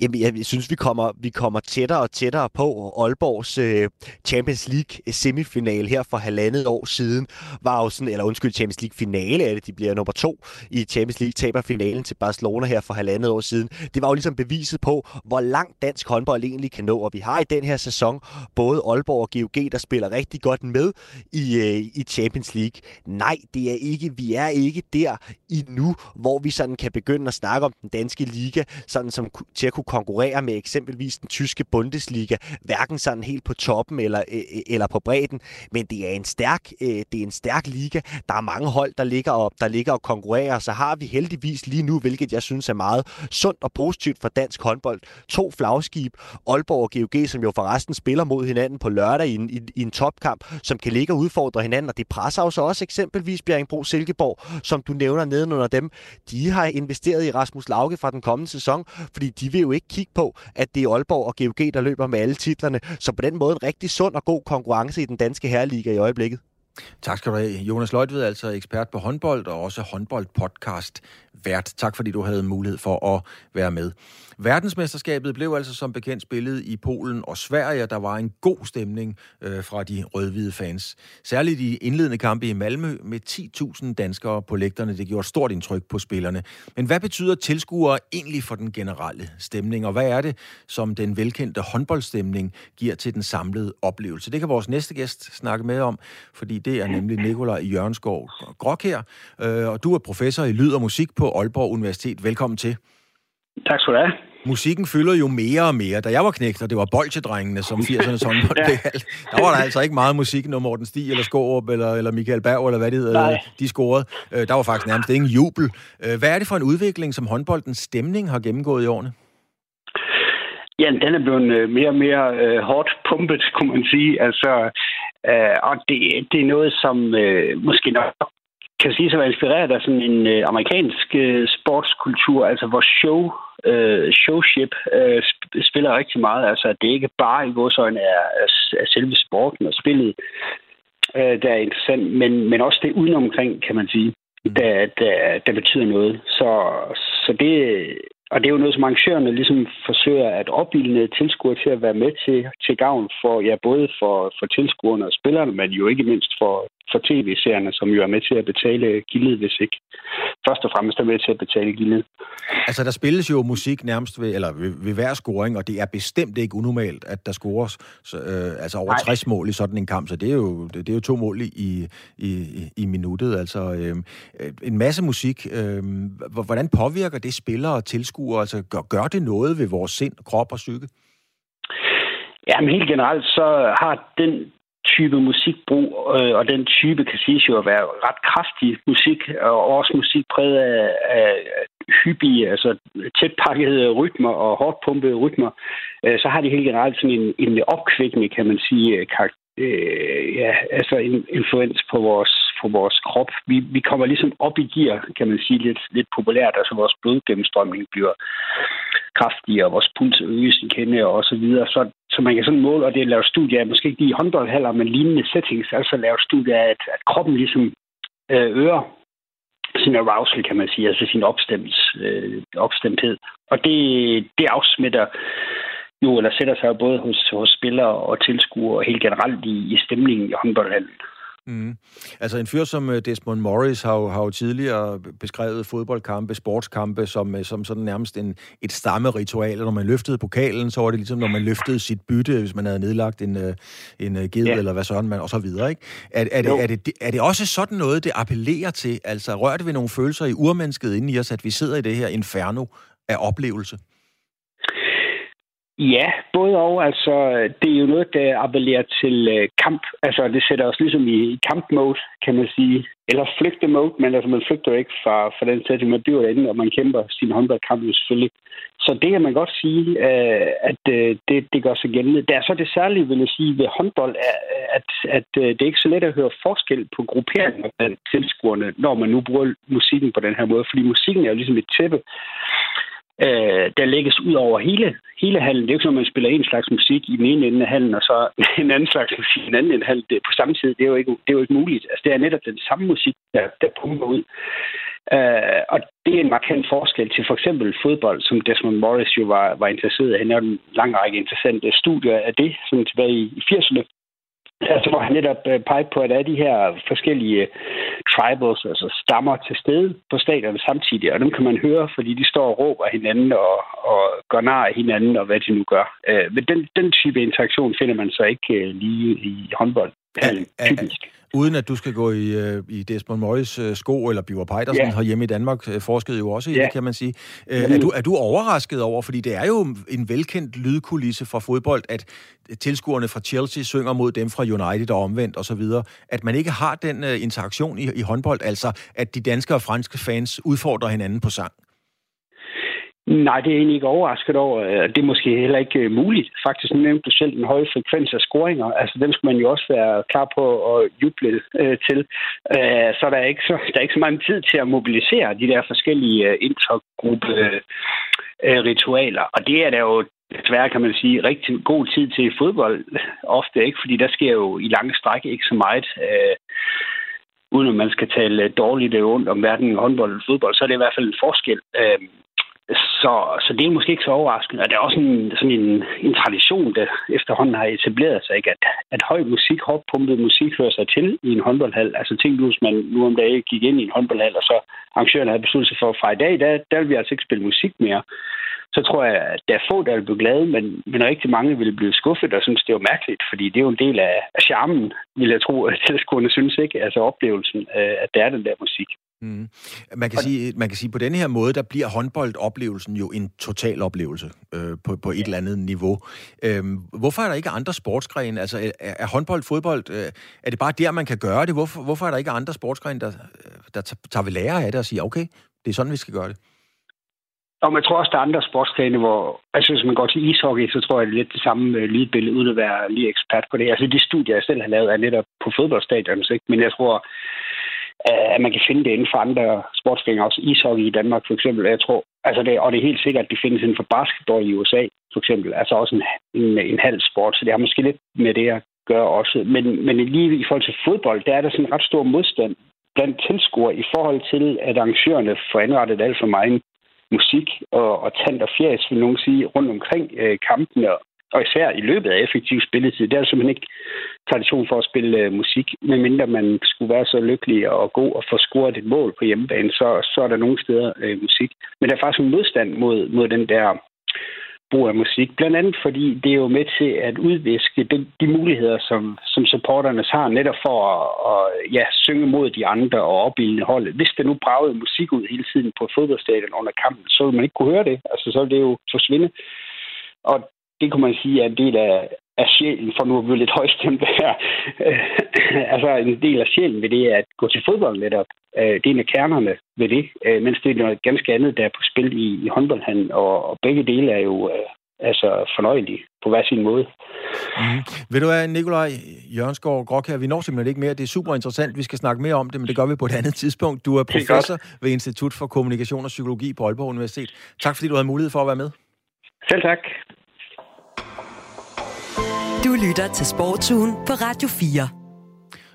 Jamen, jeg synes, vi kommer, vi kommer tættere og tættere på. Aalborgs øh, Champions League øh, semifinal her for halvandet år siden var jo sådan, eller undskyld, Champions League finale er det, de bliver nummer to i Champions League, taber finalen til Barcelona her for halvandet år siden. Det var jo ligesom beviset på, hvor langt dansk håndbold egentlig kan nå, og vi har i den her sæson både Aalborg og GOG, der spiller rigtig godt med i, øh, i Champions League. Nej, det er ikke, vi er ikke der endnu, hvor vi sådan kan begynde at snakke om den danske liga, sådan som til at kunne konkurrere med eksempelvis den tyske Bundesliga, hverken sådan helt på toppen eller, øh, øh, eller på bredden, men det er en stærk, øh, det er en stærk liga. Der er mange hold, der ligger op, der ligger og konkurrerer, så har vi heldigvis lige nu, hvilket jeg synes er meget sundt og positivt for dansk håndbold, to flagskib, Aalborg og GOG, som jo forresten spiller mod hinanden på lørdag i en, i, i en topkamp, som kan ligge og udfordre hinanden, og det presser jo så også eksempelvis Bjerringbro Silkeborg, som du nævner nedenunder dem. De har investeret i Rasmus Lauke fra den kommende sæson, fordi de vil jo ikke kigge på, at det er Aalborg og GOG, der løber med alle titlerne. Så på den måde en rigtig sund og god konkurrence i den danske herreliga i øjeblikket. Tak skal du have. Jonas Løjtved, altså ekspert på håndbold og også håndboldpodcast vært. Tak fordi du havde mulighed for at være med. Verdensmesterskabet blev altså som bekendt spillet i Polen og Sverige. Der var en god stemning øh, fra de rødhvide fans. Særligt i indledende kampe i Malmø med 10.000 danskere på lægterne. Det gjorde stort indtryk på spillerne. Men hvad betyder tilskuere egentlig for den generelle stemning? Og hvad er det, som den velkendte håndboldstemning giver til den samlede oplevelse? Det kan vores næste gæst snakke med om, fordi det er nemlig Nikolaj Jørgenskov Grok her. Øh, og du er professor i lyd og musik på Aalborg Universitet. Velkommen til. Tak skal du have. Musikken fylder jo mere og mere. Da jeg var knægt, og det var bolchedrengene, som 80'ernes håndbold ja. der var der altså ikke meget musik, når Morten Stig eller Skorup eller, eller Michael Berg, eller hvad det hedder, Nej. de scorede. Øh, der var faktisk nærmest ingen jubel. Øh, hvad er det for en udvikling, som håndboldens stemning har gennemgået i årene? Ja, den er blevet øh, mere og mere øh, hårdt pumpet, kunne man sige. Altså, øh, og det, det er noget, som øh, måske nok kan sige sig være inspireret af sådan en øh, amerikansk øh, sportskultur, altså hvor show, øh, showship øh, spiller rigtig meget. Altså at det ikke bare i vores øjne er, er, er selve sporten og spillet, øh, der er interessant, men, men også det udenomkring, kan man sige, mm. der, der, der betyder noget. Så, så det, og det er jo noget, som arrangørerne ligesom forsøger at opbilde tilskuere til at være med til, til gavn for, ja, både for, for tilskuerne og spillerne, men jo ikke mindst for, for tv-serierne, som jo er med til at betale gildet, hvis ikke først og fremmest er med til at betale gildet. Altså, der spilles jo musik nærmest ved, eller ved, ved hver scoring, og det er bestemt ikke unormalt, at der scores så, øh, altså over Nej. 60 mål i sådan en kamp, så det er jo, det, er jo to mål i, i, i minuttet. Altså, øh, en masse musik. Øh, hvordan påvirker det spillere og tilskuere? Altså, gør, gør det noget ved vores sind, krop og psyke? Ja, men helt generelt så har den type musikbrug, øh, og den type kan siges jo at være ret kraftig musik, og også musik præget af, af hyppige, altså tætpakkede rytmer og hårdt pumpede rytmer, øh, så har de helt generelt sådan en, en opkvikkende, kan man sige, øh, karakter, øh, ja, altså en influens på vores på vores krop. Vi, vi kommer ligesom op i gear, kan man sige lidt, lidt populært. Altså vores blodgennemstrømning bliver kraftigere, vores puls øges en kende og så videre. Så, så man kan sådan måle, og det er lavet studier af, måske ikke lige håndboldhaller, men lignende settings, altså lavet studier af, at, at kroppen ligesom øh, øger sin arousal, kan man sige, altså sin opstemt, øh, opstemthed. Og det, det afsmitter jo, eller sætter sig jo både hos, hos spillere og tilskuere og helt generelt i, i stemningen i håndboldhallen. Mm. Altså en fyr som øh, Desmond Morris har jo, har jo tidligere beskrevet fodboldkampe, sportskampe, som, øh, som sådan nærmest en, et stammeritual. Når man løftede pokalen, så var det ligesom, når man løftede sit bytte, hvis man havde nedlagt en, øh, en ged, ja. eller hvad sådan man, og så videre. Ikke? Er, er, det, er, det, er det også sådan noget, det appellerer til? Altså det ved nogle følelser i urmennesket inden i os, at vi sidder i det her inferno af oplevelse? Ja, både og. Altså, det er jo noget, der appellerer til øh, kamp. Altså, det sætter os ligesom i kamp-mode, kan man sige. Eller flygte-mode, men altså, man flygter jo ikke fra, fra den sætning, man bliver derinde, og man kæmper sin håndboldkamp jo selvfølgelig. Så det kan man godt sige, øh, at øh, det, det gør sig gældende. Der er så det særlige, vil jeg sige, ved håndbold, er, at, at øh, det er ikke så let at høre forskel på grupperinger af tilskuerne, når man nu bruger musikken på den her måde. Fordi musikken er jo ligesom et tæppe, øh, der lægges ud over hele, hele hallen. Det er jo ikke sådan, at man spiller en slags musik i den ene ende af hallen, og så en anden slags musik i den anden ende af hallen. Det på samme tid. Det er jo ikke, det er jo ikke muligt. Altså, det er netop den samme musik, der, der pumper ud. Øh, og det er en markant forskel til for eksempel fodbold, som Desmond Morris jo var, var interesseret i. Han har en lang række interessante studier af det, som tilbage i 80'erne. Altså, hvor han netop øh, på, at der er de her forskellige øh, tribals, altså stammer til stede på stadion samtidig, og dem kan man høre, fordi de står og råber hinanden og, og gør nar af hinanden, og hvad de nu gør. Øh, men den, den type interaktion finder man så ikke øh, lige i håndbold. Typisk. Uden at du skal gå i, øh, i Desmond Morris øh, sko, eller Biver Pejdersen Ja. yeah. hjemme i Danmark, øh, forskede jo også i Ja. det, kan man sige. Er, du, er du overrasket over, fordi det er jo en velkendt lydkulisse fra fodbold, at tilskuerne fra Chelsea synger mod dem fra United og omvendt osv., at man ikke har den interaktion i, i håndbold, altså at de danske og franske fans udfordrer hinanden på sang? Nej, det er jeg egentlig ikke overrasket over. Øh, det er måske heller ikke øh, muligt. Faktisk nævnte du selv den høje frekvens af scoringer. Altså, dem skal man jo også være klar på at juble øh, til. Øh, så der er, ikke så der er ikke så meget tid til at mobilisere de der forskellige øh, intergruppe øh, øh, ritualer. Og det er der jo desværre, kan man sige, rigtig god tid til i fodbold. Ofte ikke, fordi der sker jo i lange stræk ikke så meget. Øh, uden at man skal tale dårligt eller ondt om hverken håndbold eller fodbold, så er det i hvert fald en forskel. Øh, så, så det er måske ikke så overraskende. Og det er også en, sådan en, en tradition, der efterhånden har etableret sig, ikke? At, at høj musik, hårdt musik hører sig til i en håndboldhal. Altså tænk nu, hvis man nu om dagen gik ind i en håndboldhal, og så arrangøren havde besluttet sig for, fra i dag, der, der vil vi altså ikke spille musik mere. Så tror jeg, at der er få, der vil blive glade, men, men rigtig mange vil blive skuffet og synes, det er jo mærkeligt, fordi det er jo en del af, af charmen, vil jeg tro, at tilskuerne synes, ikke? Altså oplevelsen, at der er den der musik. Mm. Man, kan sige, man kan sige, på denne her måde, der bliver håndboldoplevelsen jo en total oplevelse øh, på, på et eller andet niveau. Øhm, hvorfor er der ikke andre sportsgrene? Altså, er, er håndbold, fodbold, øh, er det bare der, man kan gøre det? Hvorfor, hvorfor er der ikke andre sportsgrene, der, der tager ved lære af det og siger, okay, det er sådan, vi skal gøre det? Og man tror også, der er andre sportsgrene, hvor... Altså, hvis man går til ishockey, så tror jeg, det er lidt det samme øh, lydbillede, uden at være lige ekspert på det. Altså, de studier, jeg selv har lavet, er netop på fodboldstadion, ikke? Men jeg tror, at man kan finde det inden for andre sportsgrene, også ishockey i Danmark for eksempel. Jeg tror, altså det, og det er helt sikkert, at det findes inden for basketball i USA for eksempel. Altså også en, en, en halv sport, så det har måske lidt med det at gøre også. Men, men lige i forhold til fodbold, der er der sådan en ret stor modstand blandt tilskuere i forhold til, at arrangørerne får anrettet alt for meget musik og, og tand og fjæs, vil nogen sige, rundt omkring øh, kampene, og især i løbet af effektiv spilletid. Det er simpelthen ikke tradition for at spille øh, musik, medmindre man skulle være så lykkelig og god og få scoret et mål på hjemmebane, så, så er der nogle steder øh, musik. Men der er faktisk en modstand mod, mod den der brug af musik. Blandt andet fordi det er jo med til at udviske de, de muligheder, som, som supporterne har netop for at, at ja, synge mod de andre og opbilde holdet. Hvis der nu bragede musik ud hele tiden på fodboldstadion under kampen, så ville man ikke kunne høre det. Altså, så ville det jo forsvinde. Og det kunne man sige er en del af, af sjælen, for nu at blive lidt højstemt her. altså en del af sjælen ved det er at gå til fodbold netop. Øh, Det er en af kernerne ved det, øh, mens det er noget ganske andet, der er på spil i, i håndboldhandlen, og, og begge dele er jo øh, altså fornøjelige på hver sin måde. Mm. Ved du hvad, Nikolaj Jørgensgaard Grok her, vi når simpelthen ikke mere. Det er super interessant, vi skal snakke mere om det, men det gør vi på et andet tidspunkt. Du er professor ved Institut for Kommunikation og Psykologi på Aalborg Universitet. Tak fordi du havde mulighed for at være med. Selv tak. Du lytter til Sportsugen på Radio 4.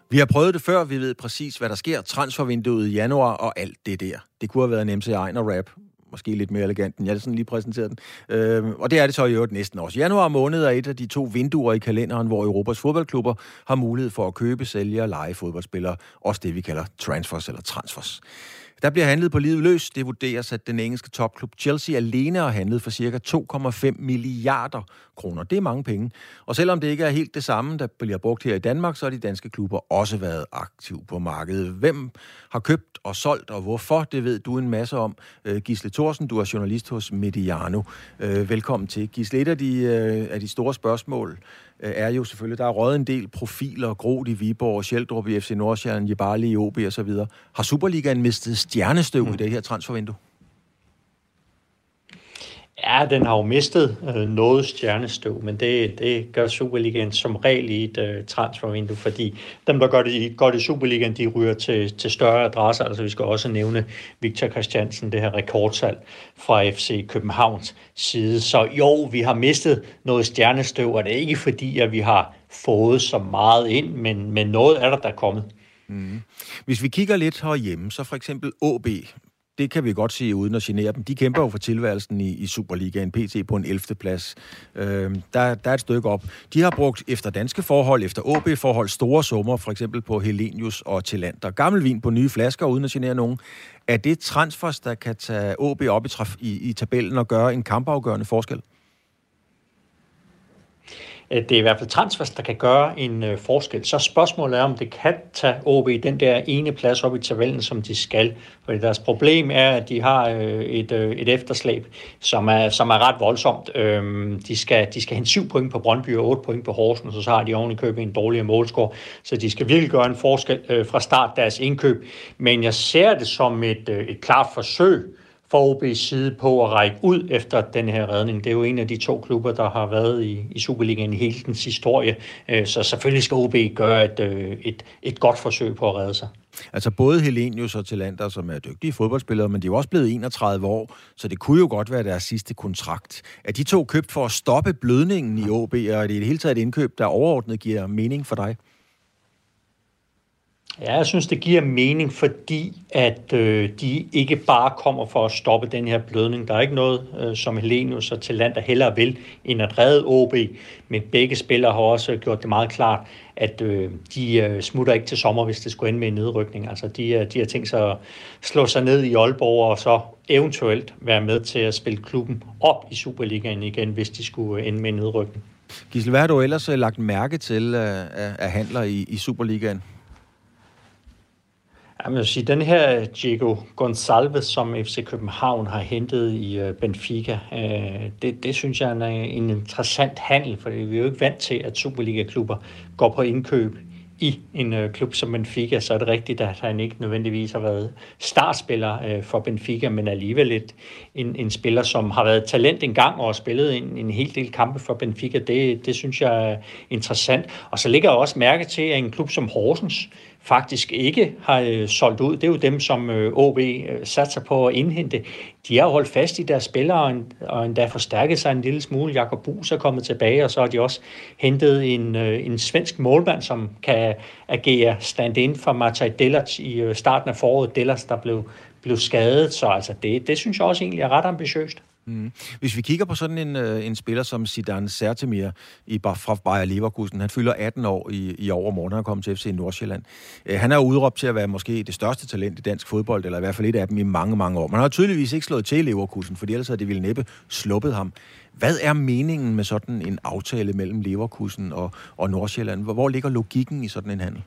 Vi har prøvet det før, vi ved præcis, hvad der sker. Transfervinduet i januar og alt det der. Det kunne have været en MC Ejner rap. Måske lidt mere elegant, end jeg sådan lige præsenterede den. Øh, og det er det så i øvrigt næsten også. Januar måned er et af de to vinduer i kalenderen, hvor Europas fodboldklubber har mulighed for at købe, sælge og lege fodboldspillere. Også det, vi kalder transfers eller transfers. Der bliver handlet på livet løs. Det vurderes, at den engelske topklub Chelsea alene har handlet for ca. 2,5 milliarder kroner. Det er mange penge. Og selvom det ikke er helt det samme, der bliver brugt her i Danmark, så har de danske klubber også været aktive på markedet. Hvem har købt og solgt, og hvorfor, det ved du en masse om. Øh, Gisle Thorsen, du er journalist hos Mediano. Øh, velkommen til. Gisle, et af de, øh, af de store spørgsmål er jo selvfølgelig, der er røget en del profiler, Groth i Viborg, Sheldrup i FC Nordsjælland, Jebali i OB og så videre. Har Superligaen mistet stjernestøv mm. i det her transfervindue? Ja, den har jo mistet øh, noget stjernestøv, men det, det gør Superligaen som regel i et øh, transfervindue, fordi dem, der gør det godt i Superligaen, de ryger til, til større adresser. Altså vi skal også nævne Victor Christiansen, det her rekordsalg fra FC Københavns side. Så jo, vi har mistet noget stjernestøv, og det er ikke fordi, at vi har fået så meget ind, men, men noget er der, der er kommet. Mm. Hvis vi kigger lidt herhjemme, så for eksempel AB, det kan vi godt sige uden at genere dem. De kæmper jo for tilværelsen i, i Superligaen, PT på en 11. plads. Øh, der, der er et stykke op. De har brugt efter danske forhold, efter AB-forhold, store summer, for eksempel på Helenius og Tillander. Gammel vin på nye flasker, uden at genere nogen. Er det transfers, der kan tage AB op i, traf, i, i tabellen og gøre en kampafgørende forskel? Øh, det er i hvert fald transfers, der kan gøre en øh, forskel. Så spørgsmålet er, om det kan tage OB den der ene plads op i tabellen, som de skal. Fordi deres problem er, at de har øh, et, øh, et efterslæb, som er, som er ret voldsomt. Øhm, de, skal, de skal hente 7 point på Brøndby og 8 point på Horsens, og så har de oven i købet en dårligere målscore. Så de skal virkelig gøre en forskel øh, fra start deres indkøb. Men jeg ser det som et, øh, et klart forsøg for OB side på at række ud efter den her redning. Det er jo en af de to klubber, der har været i, i Superligaen i hele dens historie. Øh, så selvfølgelig skal OB gøre et, øh, et, et godt forsøg på at redde sig. Altså både Helenius og Talander, som er dygtige fodboldspillere, men de er jo også blevet 31 år, så det kunne jo godt være deres sidste kontrakt. Er de to købt for at stoppe blødningen i OB, og er det i det hele taget et indkøb, der overordnet giver mening for dig? Ja, jeg synes, det giver mening, fordi at øh, de ikke bare kommer for at stoppe den her blødning. Der er ikke noget, øh, som Helenius og Talander heller vil, end at redde OB. Men begge spillere har også gjort det meget klart, at øh, de øh, smutter ikke til sommer, hvis det skulle ende med en nedrykning. Altså, de, øh, de har tænkt sig at slå sig ned i Aalborg og så eventuelt være med til at spille klubben op i Superligaen igen, hvis de skulle ende med en nedrykning. Gisle, hvad har du ellers øh, lagt mærke til øh, af, af handler i, i Superligaen? Jeg vil sige, den her Diego Gonçalves, som FC København har hentet i øh, Benfica, øh, det, det synes jeg er en øh, interessant handel, for vi er jo ikke vant til, at Superliga-klubber går på indkøb i en øh, klub som Benfica, så er det rigtigt, at han ikke nødvendigvis har været startspiller for Benfica, men alligevel et, en, en spiller, som har været talent engang og har spillet en, en hel del kampe for Benfica. Det, det synes jeg er interessant. Og så ligger jeg også mærke til, at en klub som Horsens, faktisk ikke har øh, solgt ud. Det er jo dem, som øh, OB øh, satser på at indhente. De har holdt fast i deres spillere og, og endda forstærket sig en lille smule. Jakob Bus er kommet tilbage, og så har de også hentet en, øh, en svensk målmand, som kan agere stand-in for Martaj Dellert i øh, starten af foråret. Dellert, der blev, blev skadet, så altså det, det synes jeg også egentlig er ret ambitiøst. Mm. Hvis vi kigger på sådan en, øh, en spiller som Zidane Sertemir i, fra Bayer Leverkusen, han fylder 18 år i, i overmorgen, han kommer til FC Nordsjælland. Øh, han er udråbt til at være måske det største talent i dansk fodbold, eller i hvert fald et af dem i mange, mange år. Man har tydeligvis ikke slået til Leverkusen, fordi ellers havde det ville næppe sluppet ham. Hvad er meningen med sådan en aftale mellem Leverkusen og, og Nordsjælland? Hvor, hvor ligger logikken i sådan en handel?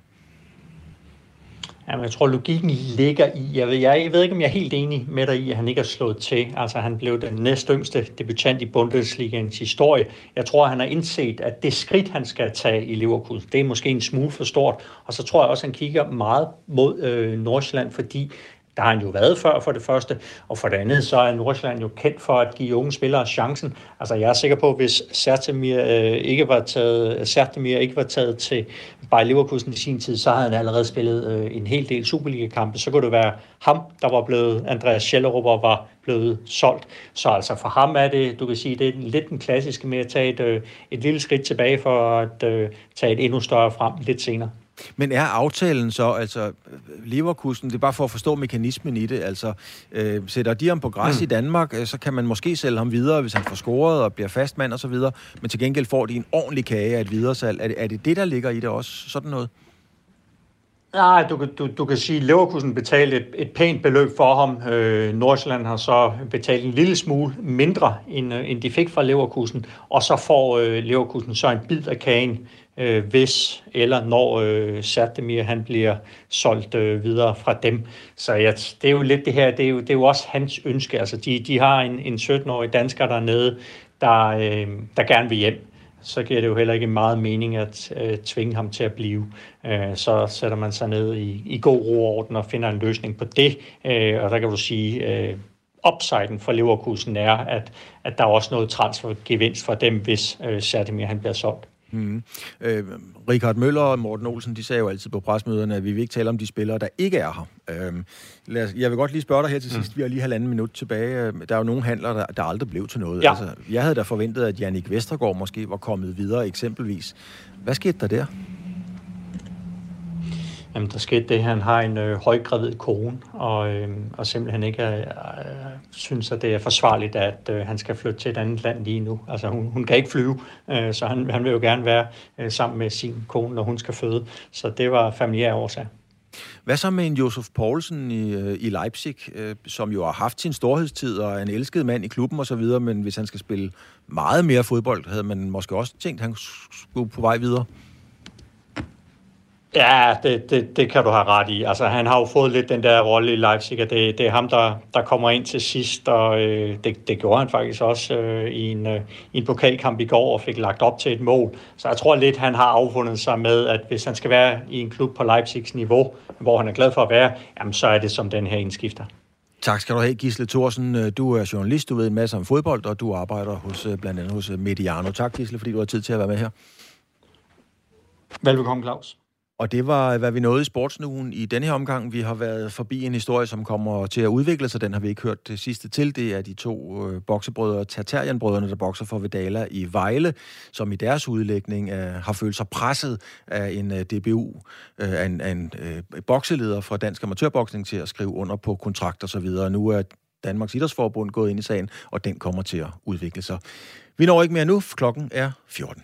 Jamen, jeg tror, logikken ligger i, jeg ved, jeg, ved ikke, om jeg er helt enig med dig i, at han ikke har slået til. Altså, han blev den næstyngste debutant i Bundesligaens historie. Jeg tror, han har indset, at det skridt, han skal tage i Leverkusen, det er måske en smule for stort. Og så tror jeg også, han kigger meget mod øh, Nordsjælland, fordi der har han jo været før for det første, og for det andet, så er Nordsjælland jo kendt for at give unge spillere chancen. Altså jeg er sikker på, at hvis Sertemir øh, ikke var taget, øh, Sertemir ikke var taget til Bayer Leverkusen i sin tid, så havde han allerede spillet øh, en hel del Superliga-kampe. Så kunne det være ham, der var blevet, Andreas Schellerup var blevet solgt. Så altså for ham er det, du kan sige, det er lidt den klassiske med at tage et, øh, et lille skridt tilbage for at øh, tage et endnu større frem lidt senere. Men er aftalen så, altså Leverkusen, det er bare for at forstå mekanismen i det, altså øh, sætter de ham på græs mm. i Danmark, øh, så kan man måske sælge ham videre, hvis han får scoret og bliver fastmand og så videre, men til gengæld får de en ordentlig kage af et videresalg. Er det, er det det, der ligger i det også, sådan noget? Nej, du, du, du kan sige, at Leverkusen betalte et, et pænt beløb for ham. Øh, Nordsjælland har så betalt en lille smule mindre, end, øh, end de fik fra Leverkusen. Og så får øh, Leverkusen så en bid af kagen øh, hvis eller når øh, Sertemir han bliver solgt øh, videre fra dem. Så ja, det er jo lidt det her, det er jo, det er jo også hans ønske. Altså de, de har en, en 17-årig dansker dernede, der, øh, der gerne vil hjem. Så giver det jo heller ikke meget mening at øh, tvinge ham til at blive. Øh, så sætter man sig ned i, i god ro og orden og finder en løsning på det. Øh, og der kan du sige, øh, upsiden for Leverkusen er, at, at der er også noget transfergevinst for dem, hvis øh, Sertimir han bliver solgt. Mm. Øh, Richard Møller og Morten Olsen, de sagde jo altid på presmøderne, at vi vil ikke tale om de spillere, der ikke er her. Øh, lad os, jeg vil godt lige spørge dig her til sidst. Mm. Vi har lige halvanden minut tilbage. Der er jo nogle handler, der, der aldrig blev til noget. Ja. Altså, jeg havde da forventet, at Jannik Vestergaard måske var kommet videre eksempelvis. Hvad skete der der? Jamen, der skete det, at han har en øh, højgravid kone, og, øh, og simpelthen ikke øh, synes, at det er forsvarligt, at øh, han skal flytte til et andet land lige nu. Altså, hun, hun kan ikke flyve, øh, så han, han vil jo gerne være øh, sammen med sin kone, når hun skal føde. Så det var familiær årsag. Hvad så med en Josef Poulsen i, øh, i Leipzig, øh, som jo har haft sin storhedstid og er en elsket mand i klubben og så videre, men hvis han skal spille meget mere fodbold, havde man måske også tænkt, at han skulle på vej videre? Ja, det, det, det kan du have ret i. Altså, han har jo fået lidt den der rolle i Leipzig, og det, det er ham, der, der kommer ind til sidst, og øh, det, det gjorde han faktisk også øh, i, en, øh, i en pokalkamp i går, og fik lagt op til et mål. Så jeg tror lidt, han har affundet sig med, at hvis han skal være i en klub på Leipzigs niveau, hvor han er glad for at være, jamen, så er det som den her indskifter. Tak skal du have, Gisle Thorsen. Du er journalist, du ved en masse om fodbold, og du arbejder hos, blandt andet hos Mediano. Tak, Gisle, fordi du har tid til at være med her. Velbekomme, Claus. Og det var, hvad vi nåede i sportsnugen i denne her omgang. Vi har været forbi en historie, som kommer til at udvikle sig. Den har vi ikke hørt det sidste til. Det er de to øh, boksebrødre, Tartarianbrødrene, der bokser for Vedala i Vejle, som i deres udlægning øh, har følt sig presset af en øh, DBU, øh, af en, af en øh, bokseleder fra Dansk Amatørboksning til at skrive under på kontrakt og så videre. Nu er Danmarks Idrætsforbund gået ind i sagen, og den kommer til at udvikle sig. Vi når ikke mere nu. Klokken er 14.